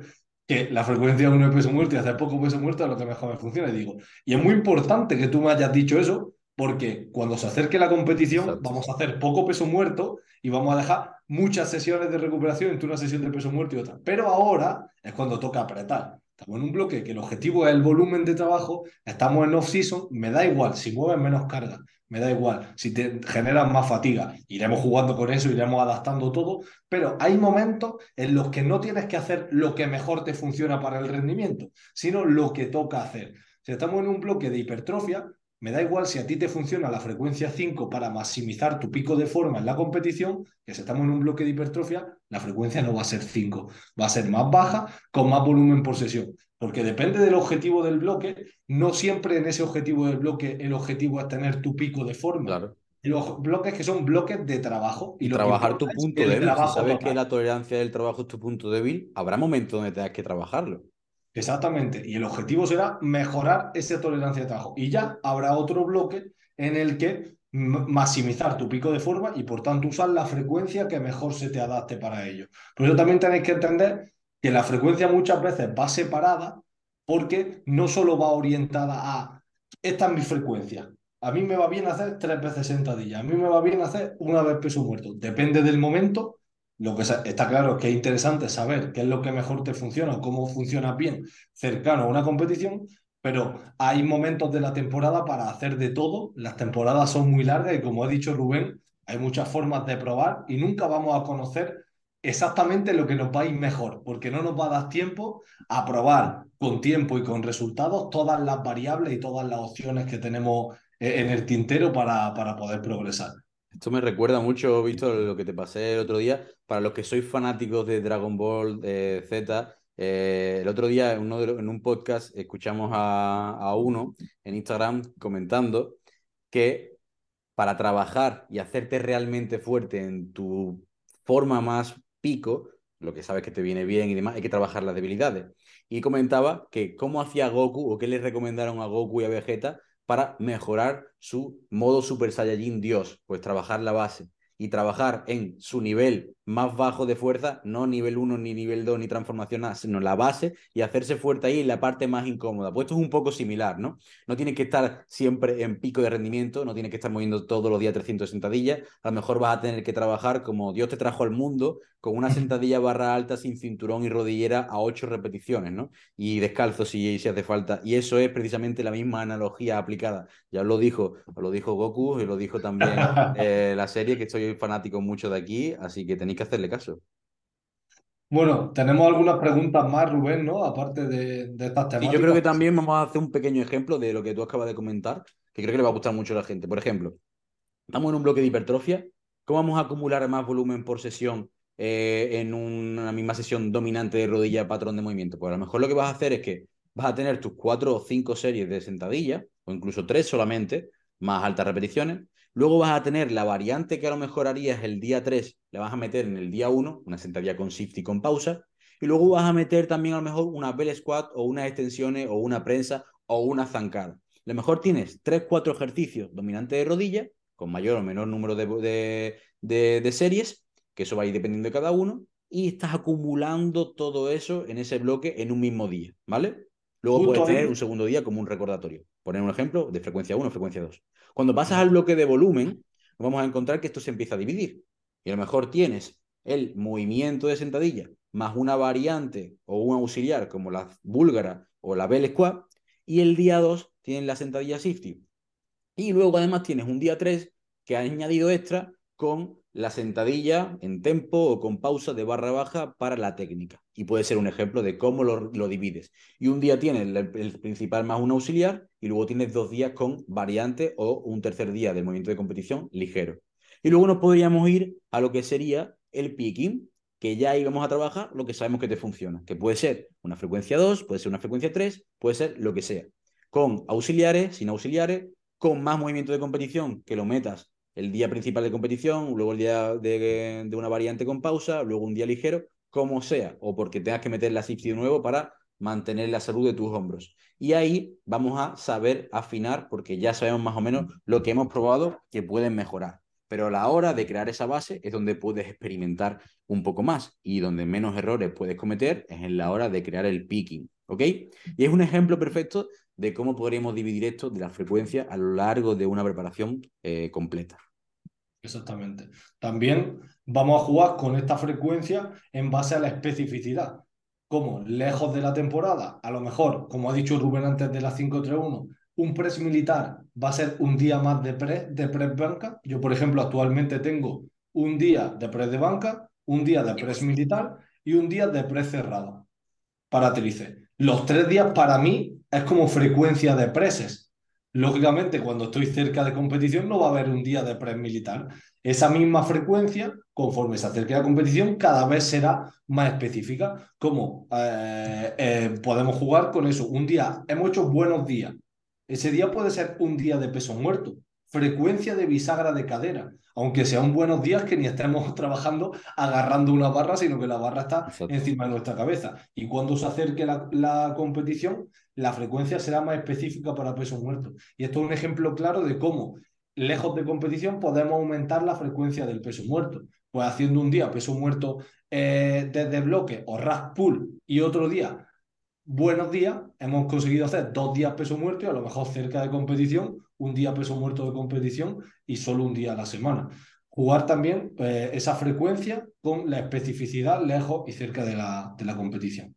que la frecuencia 1 de peso muerto y hacer poco peso muerto es lo que mejor me funciona. Y digo, y es muy importante que tú me hayas dicho eso, porque cuando se acerque la competición vamos a hacer poco peso muerto y vamos a dejar muchas sesiones de recuperación entre una sesión de peso muerto y otra. Pero ahora es cuando toca apretar. Estamos en un bloque que el objetivo es el volumen de trabajo, estamos en off-season, me da igual si mueves menos carga, me da igual si te generas más fatiga, iremos jugando con eso, iremos adaptando todo, pero hay momentos en los que no tienes que hacer lo que mejor te funciona para el rendimiento, sino lo que toca hacer. Si estamos en un bloque de hipertrofia, me da igual si a ti te funciona la frecuencia 5 para maximizar tu pico de forma en la competición, que si estamos en un bloque de hipertrofia, la frecuencia no va a ser 5, va a ser más baja con más volumen por sesión. Porque depende del objetivo del bloque, no siempre en ese objetivo del bloque el objetivo es tener tu pico de forma. Claro. Los bloques que son bloques de trabajo. Y, trabajar tu punto débil. Si sabes que la tolerancia del trabajo es tu punto débil, habrá momentos donde tengas que trabajarlo. Exactamente. Y el objetivo será mejorar esa tolerancia de trabajo. Y ya habrá otro bloque en el que maximizar tu pico de forma y por tanto usar la frecuencia que mejor se te adapte para ello. Por eso también tenéis que entender que la frecuencia muchas veces va separada porque no solo va orientada a esta es mi frecuencia. A mí me va bien hacer tres veces sentadilla, a mí me va bien hacer una vez peso muerto. Depende del momento lo que está claro es que es interesante saber qué es lo que mejor te funciona, cómo funciona bien cercano a una competición, pero hay momentos de la temporada para hacer de todo. Las temporadas son muy largas y como ha dicho Rubén, hay muchas formas de probar y nunca vamos a conocer exactamente lo que nos va a ir mejor, porque no nos va a dar tiempo a probar con tiempo y con resultados todas las variables y todas las opciones que tenemos eh, en el tintero para, para poder progresar. Esto me recuerda mucho, Víctor, lo que te pasé el otro día. Para los que sois fanáticos de Dragon Ball Z, eh, el otro día en un podcast escuchamos a, a, uno en Instagram comentando que para trabajar y hacerte realmente fuerte en tu forma más pico, lo que sabes que te viene bien y demás, hay que trabajar las debilidades. Y comentaba que cómo hacía Goku o qué le recomendaron a Goku y a Vegeta para mejorar su modo Super Saiyajin Dios, pues trabajar la base y trabajar en su nivel más bajo de fuerza, no nivel 1 ni nivel 2 ni transformación nada, sino la base y hacerse fuerte ahí en la parte más incómoda. Pues esto es un poco similar, ¿no? No tiene que estar siempre en pico de rendimiento, no tiene que estar moviendo todos los días 300 sentadillas, a lo mejor vas a tener que trabajar como Dios te trajo al mundo, con una sentadilla barra alta sin cinturón y rodillera a 8 repeticiones, ¿no? Y descalzo si, si hace falta. Y eso es precisamente la misma analogía aplicada. Ya lo dijo, lo dijo Goku y lo dijo también eh, la serie, que estoy fanático mucho de aquí, así que tenéis que hacerle caso. Bueno, tenemos algunas preguntas más, Rubén, ¿no? Aparte de, de estas temáticas. Y yo creo que también vamos a hacer un pequeño ejemplo de lo que tú acabas de comentar, que creo que le va a gustar mucho a la gente. Por ejemplo, estamos en un bloque de hipertrofia. ¿Cómo vamos a acumular más volumen por sesión eh, en una misma sesión dominante de rodilla patrón de movimiento? Pues a lo mejor lo que vas a hacer es que vas a tener tus cuatro o cinco series de sentadilla, o incluso tres solamente, más altas repeticiones, Luego vas a tener la variante que a lo mejor harías el día 3, la vas a meter en el día 1, una sentadilla con shift y con pausa. Y luego vas a meter también a lo mejor una bell squat o unas extensiones o una prensa o una zancada. A lo mejor tienes 3, 4 ejercicios dominantes de rodilla, con mayor o menor número de, de, series, que eso va a ir dependiendo de cada uno, y estás acumulando todo eso en ese bloque en un mismo día, ¿vale? Luego puedes tener un segundo día como un recordatorio. Poner un ejemplo de frecuencia 1, frecuencia 2. Cuando pasas al bloque de volumen, vamos a encontrar que esto se empieza a dividir. Y a lo mejor tienes el movimiento de sentadilla más una variante o un auxiliar como la búlgara o la bell squat, y el día 2 tienes la sentadilla shifty. Y luego además tienes un día 3 que ha añadido extra con la sentadilla en tempo o con pausa de barra baja para la técnica. Y puede ser un ejemplo de cómo lo, divides. Y un día tienes el, principal más un auxiliar y luego tienes dos días con variante o un tercer día del movimiento de competición ligero. Y luego nos podríamos ir a lo que sería el picking, que ya íbamos a trabajar lo que sabemos que te funciona, que puede ser una frecuencia 2, puede ser una frecuencia 3, puede ser lo que sea. Con auxiliares, sin auxiliares, con más movimiento de competición que lo metas el día principal de competición, luego el día de, una variante con pausa, luego un día ligero, como sea, o porque tengas que meter la SIPSI de nuevo para mantener la salud de tus hombros. Y ahí vamos a saber afinar, porque ya sabemos más o menos lo que hemos probado que pueden mejorar. Pero a la hora de crear esa base es donde puedes experimentar un poco más y donde menos errores puedes cometer es en la hora de crear el picking. ¿Ok? Y es un ejemplo perfecto de cómo podríamos dividir esto de la frecuencia a lo largo de una preparación eh, completa. Exactamente. También vamos a jugar con esta frecuencia en base a la especificidad. como lejos de la temporada, a lo mejor, como ha dicho Rubén antes de las 5-3-1, un press militar va a ser un día más de press, de press banca. Yo, por ejemplo, actualmente tengo un día de press de banca, un día de press militar y un día de press cerrado para tríceps. Los tres días para mí es como frecuencia de presses. Lógicamente, cuando estoy cerca de competición no va a haber un día de press militar. Esa misma frecuencia, conforme se acerque la competición, cada vez será más específica. Como eh, eh, podemos jugar con eso. Un día, hemos hecho buenos días. Ese día puede ser un día de peso muerto. Frecuencia de bisagra de cadera aunque sean buenos días que ni estemos trabajando agarrando una barra, sino que la barra está encima de nuestra cabeza. Y cuando se acerque la, competición, la frecuencia será más específica para peso muerto. Y esto es un ejemplo claro de cómo, lejos de competición, podemos aumentar la frecuencia del peso muerto. Pues haciendo un día peso muerto eh, desde bloque o rack pull y otro día buenos días, hemos conseguido hacer dos días peso muerto y a lo mejor cerca de competición, un día peso muerto de competición y solo un día a la semana. Jugar también eh, esa frecuencia con la especificidad lejos y cerca de la, de la competición.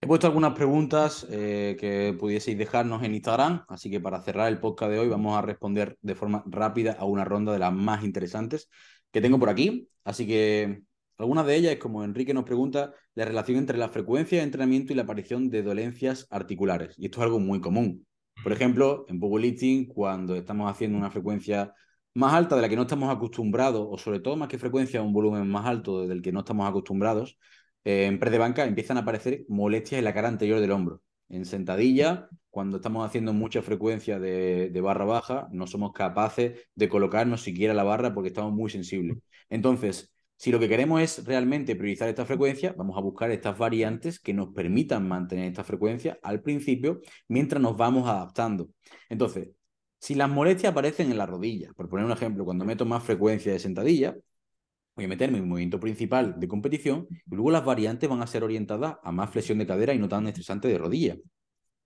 He puesto algunas preguntas eh, que pudieseis dejarnos en Instagram, así que para cerrar el podcast de hoy vamos a responder de forma rápida a una ronda de las más interesantes que tengo por aquí. Así que algunas de ellas es como Enrique nos pregunta la relación entre la frecuencia de entrenamiento y la aparición de dolencias articulares. Y esto es algo muy común. Por ejemplo, en powerlifting, cuando estamos haciendo una frecuencia más alta de la que no estamos acostumbrados, o sobre todo más que frecuencia, un volumen más alto del que no estamos acostumbrados, eh, en press de banca empiezan a aparecer molestias en la cara anterior del hombro. En sentadilla, cuando estamos haciendo mucha frecuencia de, de, barra baja, no somos capaces de colocarnos siquiera la barra porque estamos muy sensibles. Entonces, si lo que queremos es realmente priorizar esta frecuencia, vamos a buscar estas variantes que nos permitan mantener esta frecuencia al principio mientras nos vamos adaptando. Entonces, si las molestias aparecen en la rodilla, por poner un ejemplo, cuando meto más frecuencia de sentadilla, voy a meterme en mi movimiento principal de competición y luego las variantes van a ser orientadas a más flexión de cadera y no tan estresante de rodilla.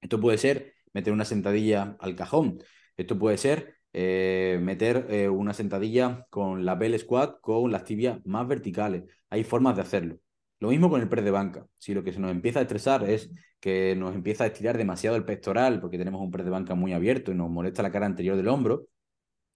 Esto puede ser meter una sentadilla al cajón. Esto puede ser eh, meter eh, una sentadilla con la bell squat con las tibias más verticales. Hay formas de hacerlo. Lo mismo con el press de banca. Si lo que se nos empieza a estresar es que nos empieza a estirar demasiado el pectoral porque tenemos un press de banca muy abierto y nos molesta la cara anterior del hombro,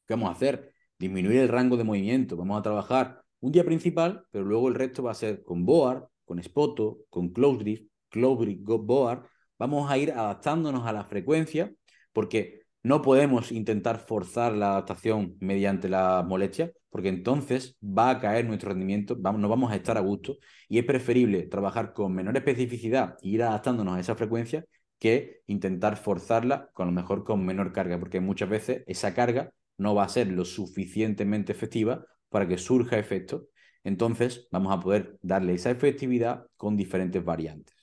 ¿qué vamos a hacer? Disminuir el rango de movimiento. Vamos a trabajar un día principal, pero luego el resto va a ser con board, con spoto, con close drift, close drift, board. Vamos a ir adaptándonos a la frecuencia porque no podemos intentar forzar la adaptación mediante la molestia, porque entonces va a caer nuestro rendimiento, no vamos a estar a gusto y es preferible trabajar con menor especificidad e ir adaptándonos a esa frecuencia que intentar forzarla con lo mejor con menor carga, porque muchas veces esa carga no va a ser lo suficientemente efectiva para que surja efecto. Entonces vamos a poder darle esa efectividad con diferentes variantes.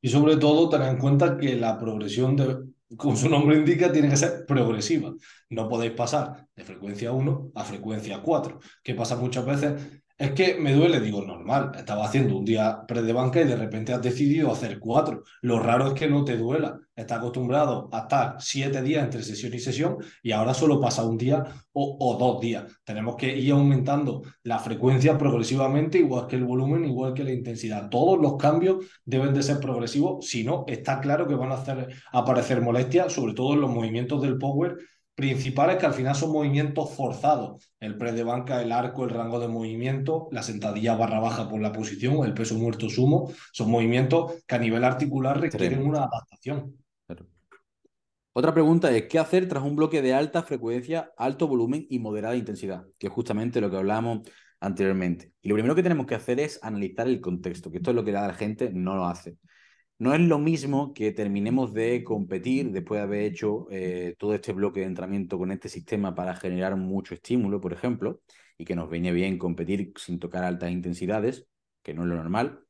Y sobre todo tener en cuenta que la progresión de, como su nombre indica, tiene que ser progresiva. No podéis pasar de frecuencia 1 a frecuencia 4, que pasa muchas veces es que me duele, digo, normal, estaba haciendo un día pre de banca y de repente has decidido hacer cuatro. Lo raro es que no te duela. Estás acostumbrado a estar siete días entre sesión y sesión y ahora solo pasa un día o, dos días. Tenemos que ir aumentando la frecuencia progresivamente, igual que el volumen, igual que la intensidad. Todos los cambios deben de ser progresivos, si no, está claro que van a hacer aparecer molestias, sobre todo en los movimientos del power principales que al final son movimientos forzados. El pre de banca, el arco, el rango de movimiento, la sentadilla barra baja por la posición, el peso muerto sumo, son movimientos que a nivel articular requieren una adaptación. Otra pregunta es, ¿qué hacer tras un bloque de alta frecuencia, alto volumen y moderada intensidad? Que es justamente lo que hablábamos anteriormente. Y lo primero que tenemos que hacer es analizar el contexto, que esto es lo que la gente no lo hace. No es lo mismo que terminemos de competir después de haber hecho eh, todo este bloque de entrenamiento con este sistema para generar mucho estímulo, por ejemplo, y que nos viene bien competir sin tocar altas intensidades, que no es lo normal.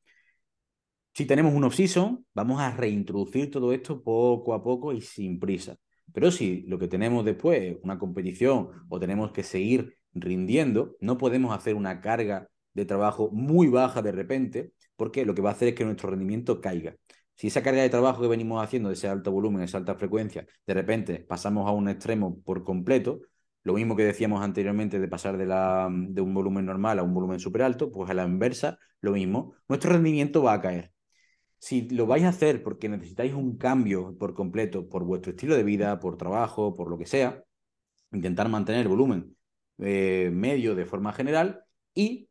Si tenemos un off-season, vamos a reintroducir todo esto poco a poco y sin prisa. Pero si lo que tenemos después es una competición o tenemos que seguir rindiendo, no podemos hacer una carga de trabajo muy baja de repente, porque lo que va a hacer es que nuestro rendimiento caiga. Si esa carga de trabajo que venimos haciendo, de ese alto volumen, esa alta frecuencia, de repente pasamos a un extremo por completo, lo mismo que decíamos anteriormente de pasar de, un volumen normal a un volumen súper alto, pues a la inversa, lo mismo, nuestro rendimiento va a caer. Si lo vais a hacer porque necesitáis un cambio por completo por vuestro estilo de vida, por trabajo, por lo que sea, intentar mantener el volumen eh, medio de forma general y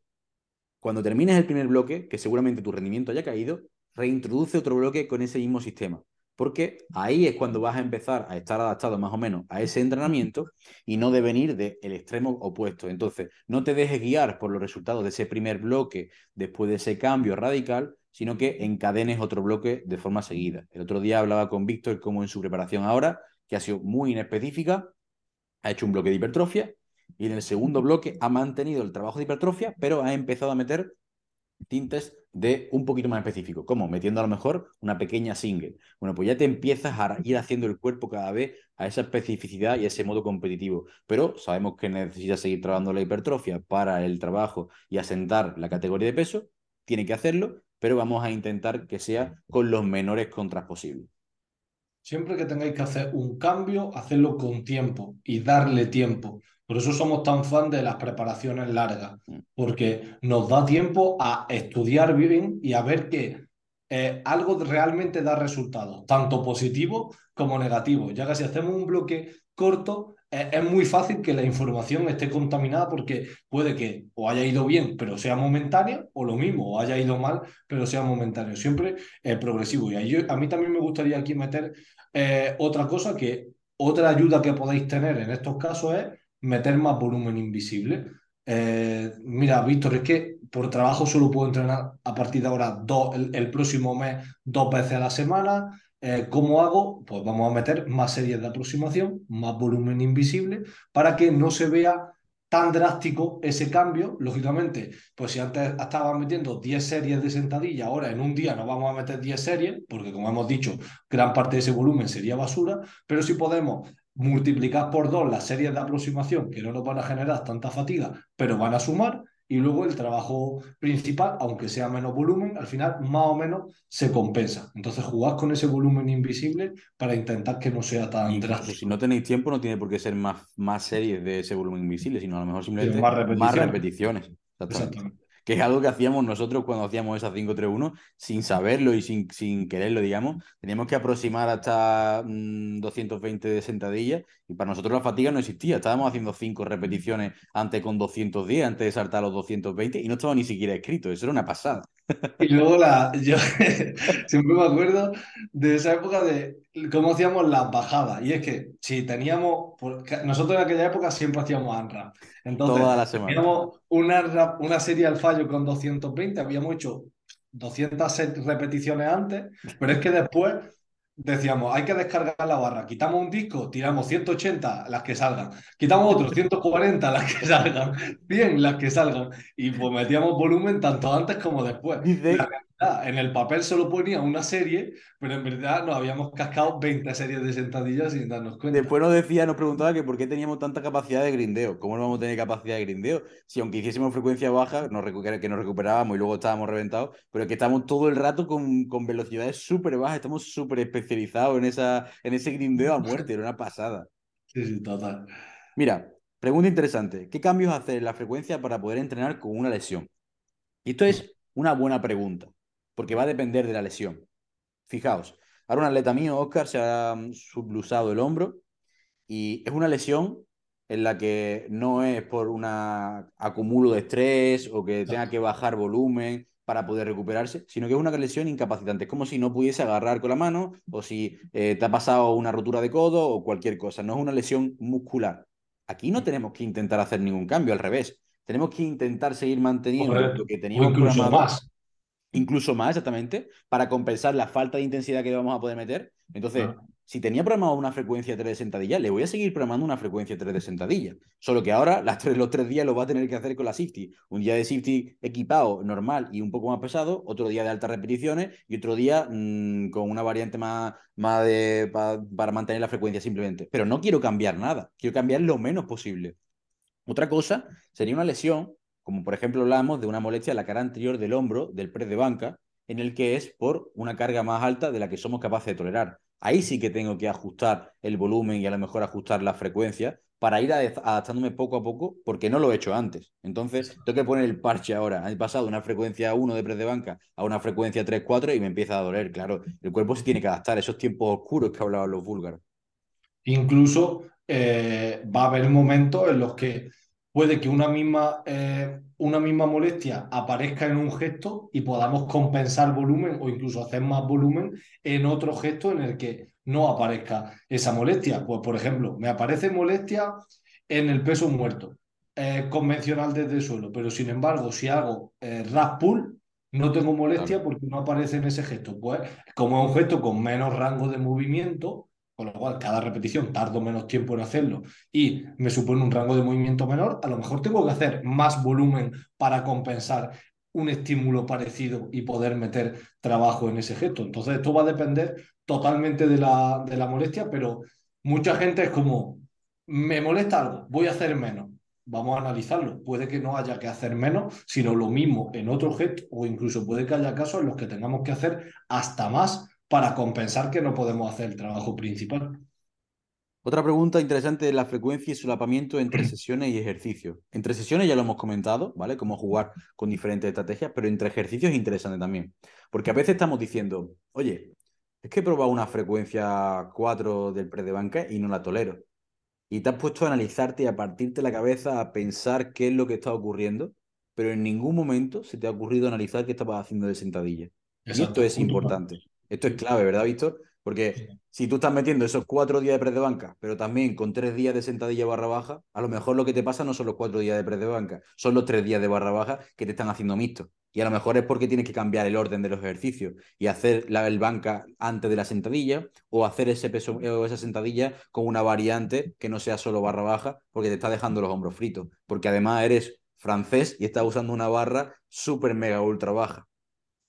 cuando termines el primer bloque, que seguramente tu rendimiento haya caído, reintroduce otro bloque con ese mismo sistema. Porque ahí es cuando vas a empezar a estar adaptado más o menos a ese entrenamiento y no de venir del extremo opuesto. Entonces, no te dejes guiar por los resultados de ese primer bloque después de ese cambio radical, sino que encadenes otro bloque de forma seguida. El otro día hablaba con Víctor como en su preparación ahora, que ha sido muy inespecífica, ha hecho un bloque de hipertrofia y en el segundo bloque ha mantenido el trabajo de hipertrofia, pero ha empezado a meter tintes de un poquito más específico, como metiendo a lo mejor una pequeña single. Bueno, pues ya te empiezas a ir haciendo el cuerpo cada vez a esa especificidad y a ese modo competitivo. Pero sabemos que necesitas seguir trabajando la hipertrofia para el trabajo y asentar la categoría de peso, tiene que hacerlo, pero vamos a intentar que sea con los menores contras posibles. Siempre que tengáis que hacer un cambio, hacerlo con tiempo y darle tiempo. Por eso somos tan fan de las preparaciones largas, mm. porque nos da tiempo a estudiar bien y a ver que eh, algo realmente da resultados, tanto positivos como negativos, ya que si hacemos un bloque corto, eh, es muy fácil que la información esté contaminada porque puede que o haya ido bien, pero sea momentáneo, o lo mismo, o haya ido mal, pero sea momentáneo, siempre es progresivo. Y a mí también me gustaría aquí meter eh, otra cosa que otra ayuda que podéis tener en estos casos es meter más volumen invisible. Eh, mira, Víctor, es que por trabajo solo puedo entrenar a partir de ahora dos, el, próximo mes dos veces a la semana. Eh, ¿Cómo hago? Pues vamos a meter más series de aproximación, más volumen invisible, para que no se vea tan drástico ese cambio, lógicamente, pues si antes estaban metiendo 10 series de sentadilla, ahora en un día no vamos a meter 10 series, porque como hemos dicho, gran parte de ese volumen sería basura, pero si podemos multiplicar por dos las series de aproximación que no nos van a generar tanta fatiga, pero van a sumar, y luego el trabajo principal, aunque sea menos volumen, al final más o menos se compensa. Entonces jugad con ese volumen invisible para intentar que no sea tan drástico. Si no tenéis tiempo, no tiene por qué ser más, más series de ese volumen invisible, sino a lo mejor simplemente más repeticiones. Más repeticiones. Exactamente que es algo que hacíamos nosotros cuando hacíamos esa 5-3-1, sin saberlo y sin, sin quererlo, digamos. Teníamos que aproximar hasta 220 mm, de sentadillas y para nosotros la fatiga no existía. Estábamos haciendo 5 repeticiones antes con 210, antes de saltar los 220 y no estaba ni siquiera escrito. Eso era una pasada. Y luego la, yo siempre me acuerdo de esa época de cómo hacíamos las bajadas. Y es que si teníamos, nosotros en aquella época siempre hacíamos ANRAP. Entonces, Toda la semana. teníamos una, una serie al fallo con 220, habíamos hecho 200 repeticiones antes, pero es que después decíamos, hay que descargar la barra, quitamos un disco, tiramos 180 las que salgan, quitamos otros 140 las que salgan, 100 las que salgan, y pues metíamos volumen tanto antes como después en el papel solo ponía una serie, pero en verdad nos habíamos cascado 20 series de sentadillas sin darnos cuenta. Después nos decía, nos preguntaba que por qué teníamos tanta capacidad de grindeo. ¿Cómo no vamos a tener capacidad de grindeo? Si aunque hiciésemos frecuencia baja, nos que nos recuperábamos y luego estábamos reventados, pero que estamos todo el rato con, con velocidades súper bajas, estamos súper especializados en, esa, en ese grindeo a muerte, era una pasada. Sí, sí, total. Mira, pregunta interesante. ¿Qué cambios hacer en la frecuencia para poder entrenar con una lesión? Y esto es una buena pregunta porque va a depender de la lesión. Fijaos, ahora un atleta mío, Oscar, se ha mm, sublusado el hombro y es una lesión en la que no es por un acumulo de estrés o que tenga que bajar volumen para poder recuperarse, sino que es una lesión incapacitante. Es como si no pudiese agarrar con la mano o si eh, te ha pasado una rotura de codo o cualquier cosa. No es una lesión muscular. Aquí no tenemos que intentar hacer ningún cambio, al revés. Tenemos que intentar seguir manteniendo lo que teníamos programado. Más incluso más exactamente, para compensar la falta de intensidad que vamos a poder meter. Entonces, si tenía programado una frecuencia 3 de sentadilla, le voy a seguir programando una frecuencia 3 de sentadilla. Solo que ahora las tres, los tres días lo va a tener que hacer con la safety. Un día de safety equipado, normal y un poco más pesado, otro día de altas repeticiones y otro día mm, con una variante más, más de, para mantener la frecuencia simplemente. Pero no quiero cambiar nada, quiero cambiar lo menos posible. Otra cosa sería una lesión como por ejemplo hablamos de una molestia en la cara anterior del hombro del press de banca, en el que es por una carga más alta de la que somos capaces de tolerar. Ahí sí que tengo que ajustar el volumen y a lo mejor ajustar la frecuencia para ir adaptándome poco a poco, porque no lo he hecho antes. Entonces, tengo que poner el parche ahora. He pasado de una frecuencia 1 de press de banca a una frecuencia 3-4 y me empieza a doler. Claro, el cuerpo se tiene que adaptar a esos tiempos oscuros que hablaban los búlgaros. Incluso eh, va a haber momentos en los que puede que una misma, eh, una misma molestia aparezca en un gesto y podamos compensar volumen o incluso hacer más volumen en otro gesto en el que no aparezca esa molestia. Pues, por ejemplo, me aparece molestia en el peso muerto, eh, convencional desde el suelo, pero sin embargo, si hago eh, pull, no tengo molestia porque no aparece en ese gesto. Pues, como es un gesto con menos rango de movimiento, con lo cual cada repetición tardo menos tiempo en hacerlo y me supone un rango de movimiento menor, a lo mejor tengo que hacer más volumen para compensar un estímulo parecido y poder meter trabajo en ese gesto. Entonces, esto va a depender totalmente de la, de la molestia, pero mucha gente es como, me molesta algo, voy a hacer menos. Vamos a analizarlo. Puede que no haya que hacer menos, sino lo mismo en otro gesto, o incluso puede que haya casos en los que tengamos que hacer hasta más para compensar que no podemos hacer el trabajo principal. Otra pregunta interesante es la frecuencia y solapamiento entre sesiones y ejercicios. Entre sesiones ya lo hemos comentado, ¿vale? Cómo jugar con diferentes estrategias, pero entre ejercicios es interesante también. Porque a veces estamos diciendo, oye, es que he probado una frecuencia 4 del pre de banca y no la tolero. Y te has puesto a analizarte y a partirte la cabeza a pensar qué es lo que está ocurriendo, pero en ningún momento se te ha ocurrido analizar qué estabas haciendo de sentadilla. Y esto es importante. Esto es clave, ¿verdad, Víctor? Porque si tú estás metiendo esos cuatro días de press de banca, pero también con tres días de sentadilla barra baja, a lo mejor lo que te pasa no son los cuatro días de press de banca, son los tres días de barra baja que te están haciendo mixto. Y a lo mejor es porque tienes que cambiar el orden de los ejercicios y hacer la, el banca antes de la sentadilla o hacer ese peso o esa sentadilla con una variante que no sea solo barra baja porque te está dejando los hombros fritos. Porque además eres francés y estás usando una barra súper mega ultra baja.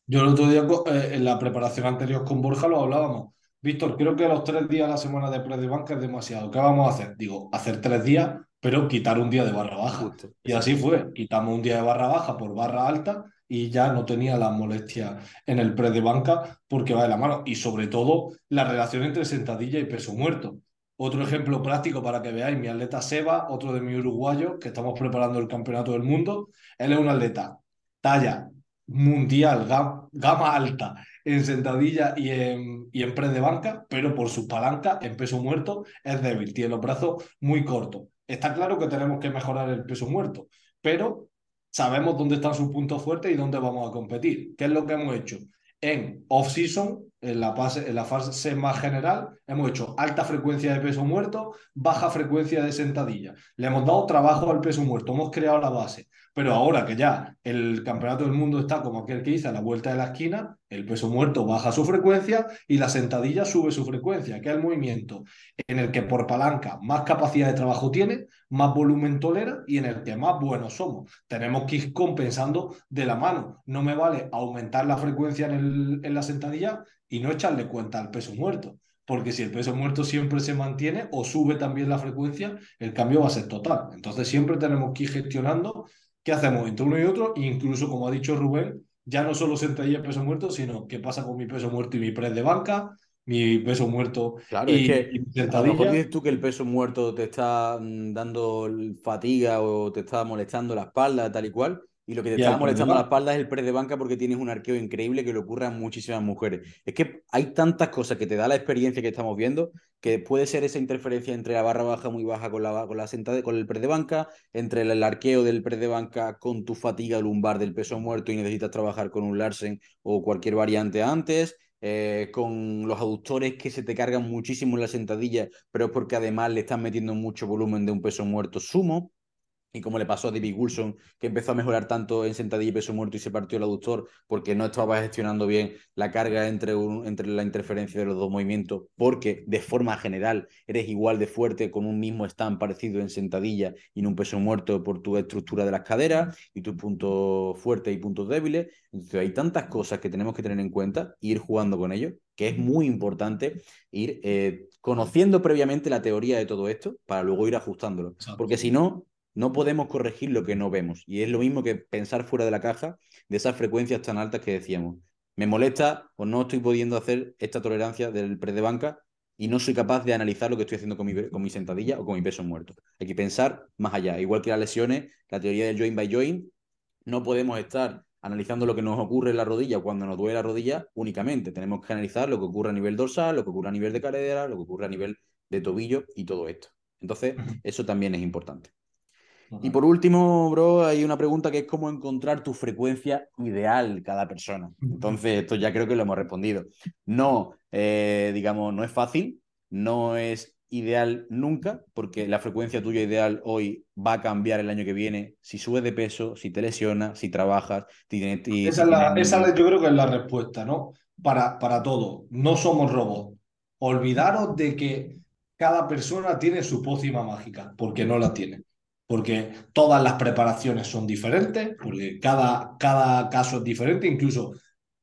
Yo el otro día eh, en la preparación anterior con Borja lo hablábamos Víctor, creo que los tres días a la semana de pre de banca es demasiado. ¿Qué vamos a hacer? Digo, hacer tres días, pero quitar un día de barra baja. y así fue. Quitamos un día de barra baja por barra alta y ya no tenía la molestia en el pre de banca porque va de la mano. Y sobre todo, la relación entre sentadilla y peso muerto. Otro ejemplo práctico para que veáis, mi atleta Seba, otro de mi uruguayo, que estamos preparando el campeonato del mundo. Él es un atleta talla mundial, gama alta en sentadilla y en, y en de banca, pero por su palanca en peso muerto es débil, tiene los brazos muy cortos. Está claro que tenemos que mejorar el peso muerto, pero sabemos dónde están sus puntos fuertes y dónde vamos a competir. ¿Qué es lo que hemos hecho? En off-season, en la, fase, en la fase más general, hemos hecho alta frecuencia de peso muerto, baja frecuencia de sentadilla. Le hemos dado trabajo al peso muerto, hemos creado la base. Pero ahora que ya el campeonato del mundo está como aquel que dice a la vuelta de la esquina, el peso muerto baja su frecuencia y la sentadilla sube su frecuencia, que es el movimiento en el que por palanca más capacidad de trabajo tiene, más volumen tolera y en el que más buenos somos. Tenemos que ir compensando de la mano. No me vale aumentar la frecuencia en, el, en la sentadilla y no echarle cuenta al peso muerto porque si el peso muerto siempre se mantiene o sube también la frecuencia, el cambio va a ser total. Entonces siempre tenemos que ir gestionando ¿Qué hacemos entre uno y otro? incluso, como ha dicho Rubén, ya no solo sentadilla peso muerto, sino qué pasa con mi peso muerto y mi press de banca, mi peso muerto claro, y, es que A lo mejor dices tú que el peso muerto te está mm, dando fatiga o te está molestando la espalda, tal y cual, y lo que te está molestando la espalda es el press de banca porque tienes un arqueo increíble que le ocurre a muchísimas mujeres. Es que hay tantas cosas que te da la experiencia que estamos viendo que puede ser esa interferencia entre la barra baja muy baja con la, con la sentada, con el press de banca, entre el, arqueo del press de banca con tu fatiga lumbar del peso muerto y necesitas trabajar con un Larsen o cualquier variante antes. Eh, con los aductores que se te cargan muchísimo en la sentadilla, pero es porque además le están metiendo mucho volumen de un peso muerto sumo y como le pasó a David Wilson, que empezó a mejorar tanto en sentadilla y peso muerto y se partió el aductor porque no estaba gestionando bien la carga entre, entre la interferencia de los dos movimientos, porque de forma general eres igual de fuerte con un mismo stand parecido en sentadilla y en un peso muerto por tu estructura de las caderas y tus puntos fuertes y puntos débiles. Entonces hay tantas cosas que tenemos que tener en cuenta e ir jugando con ellos, que es muy importante ir eh, conociendo previamente la teoría de todo esto para luego ir ajustándolo. Porque si no, no podemos corregir lo que no vemos. Y es lo mismo que pensar fuera de la caja de esas frecuencias tan altas que decíamos. Me molesta o no estoy pudiendo hacer esta tolerancia del pre de banca y no soy capaz de analizar lo que estoy haciendo con mi, con mi sentadilla o con mi peso muerto. Hay que pensar más allá. Igual que las lesiones, la teoría del joint by joint, no podemos estar analizando lo que nos ocurre en la rodilla cuando nos duele la rodilla únicamente. Tenemos que analizar lo que ocurre a nivel dorsal, lo que ocurre a nivel de cadera, lo que ocurre a nivel de tobillo y todo esto. Entonces, eso también es importante. Y por último, bro, hay una pregunta que es cómo encontrar tu frecuencia ideal cada persona. Entonces, esto ya creo que lo hemos respondido. No, eh, digamos, no es fácil, no es ideal nunca, porque la frecuencia tuya ideal hoy va a cambiar el año que viene, si subes de peso, si te lesionas, si trabajas. esa, yo creo que es la respuesta, ¿no? Para, para todo. No somos robots. Olvidaros de que cada persona tiene su pócima mágica, porque no la tiene porque todas las preparaciones son diferentes, porque cada, cada caso es diferente, incluso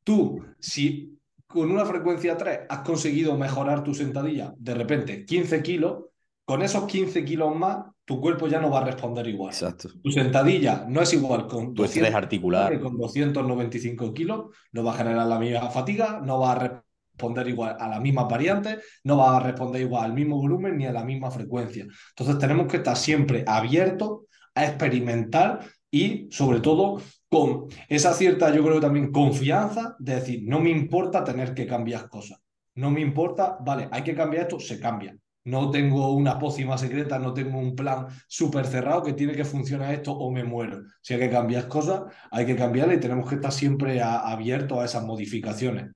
tú, si con una frecuencia 3 has conseguido mejorar tu sentadilla, de repente 15 kilos, con esos 15 kilos más, tu cuerpo ya no va a responder igual. Exacto. Tu sentadilla no es igual con, 200, articular. con 295 kilos, no va a generar la misma fatiga, no va a responder igual a las mismas variantes, no va a responder igual al mismo volumen ni a la misma frecuencia. Entonces tenemos que estar siempre abiertos a experimentar y sobre todo con esa cierta, yo creo también confianza de decir, no me importa tener que cambiar cosas, no me importa, vale, hay que cambiar esto, se cambia. No tengo una pócima secreta, no tengo un plan súper cerrado que tiene que funcionar esto o me muero. Si hay que cambiar cosas, hay que cambiarlas y tenemos que estar siempre abiertos a esas modificaciones.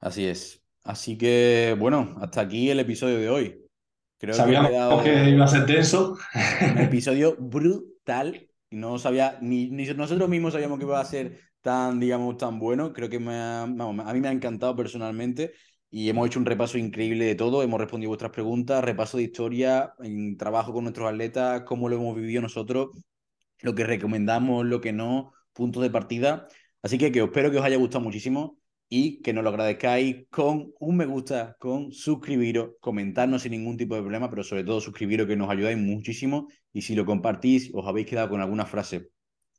Así es. Así que, bueno, hasta aquí el episodio de hoy. Creo Sabíamos que, iba a ser tenso. Un episodio brutal. No sabía, ni, nosotros mismos sabíamos que iba a ser tan, digamos, tan bueno. Creo que me a mí me ha encantado personalmente y hemos hecho un repaso increíble de todo. Hemos respondido vuestras preguntas, repaso de historia, en trabajo con nuestros atletas, cómo lo hemos vivido nosotros, lo que recomendamos, lo que no, puntos de partida. Así que, que espero que os haya gustado muchísimo y que nos lo agradezcáis con un me gusta, con suscribiros, comentarnos sin ningún tipo de problema, pero sobre todo suscribiros que nos ayudáis muchísimo y si lo compartís, os habéis quedado con alguna frase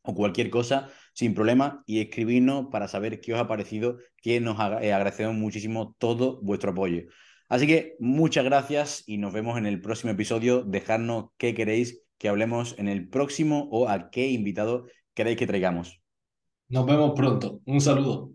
o cualquier cosa, sin problema, y escribirnos para saber qué os ha parecido, que nos eh, agradecemos muchísimo todo vuestro apoyo. Así que muchas gracias y nos vemos en el próximo episodio. Dejadnos qué queréis que hablemos en el próximo o a qué invitado queréis que traigamos. Nos vemos pronto. Un saludo.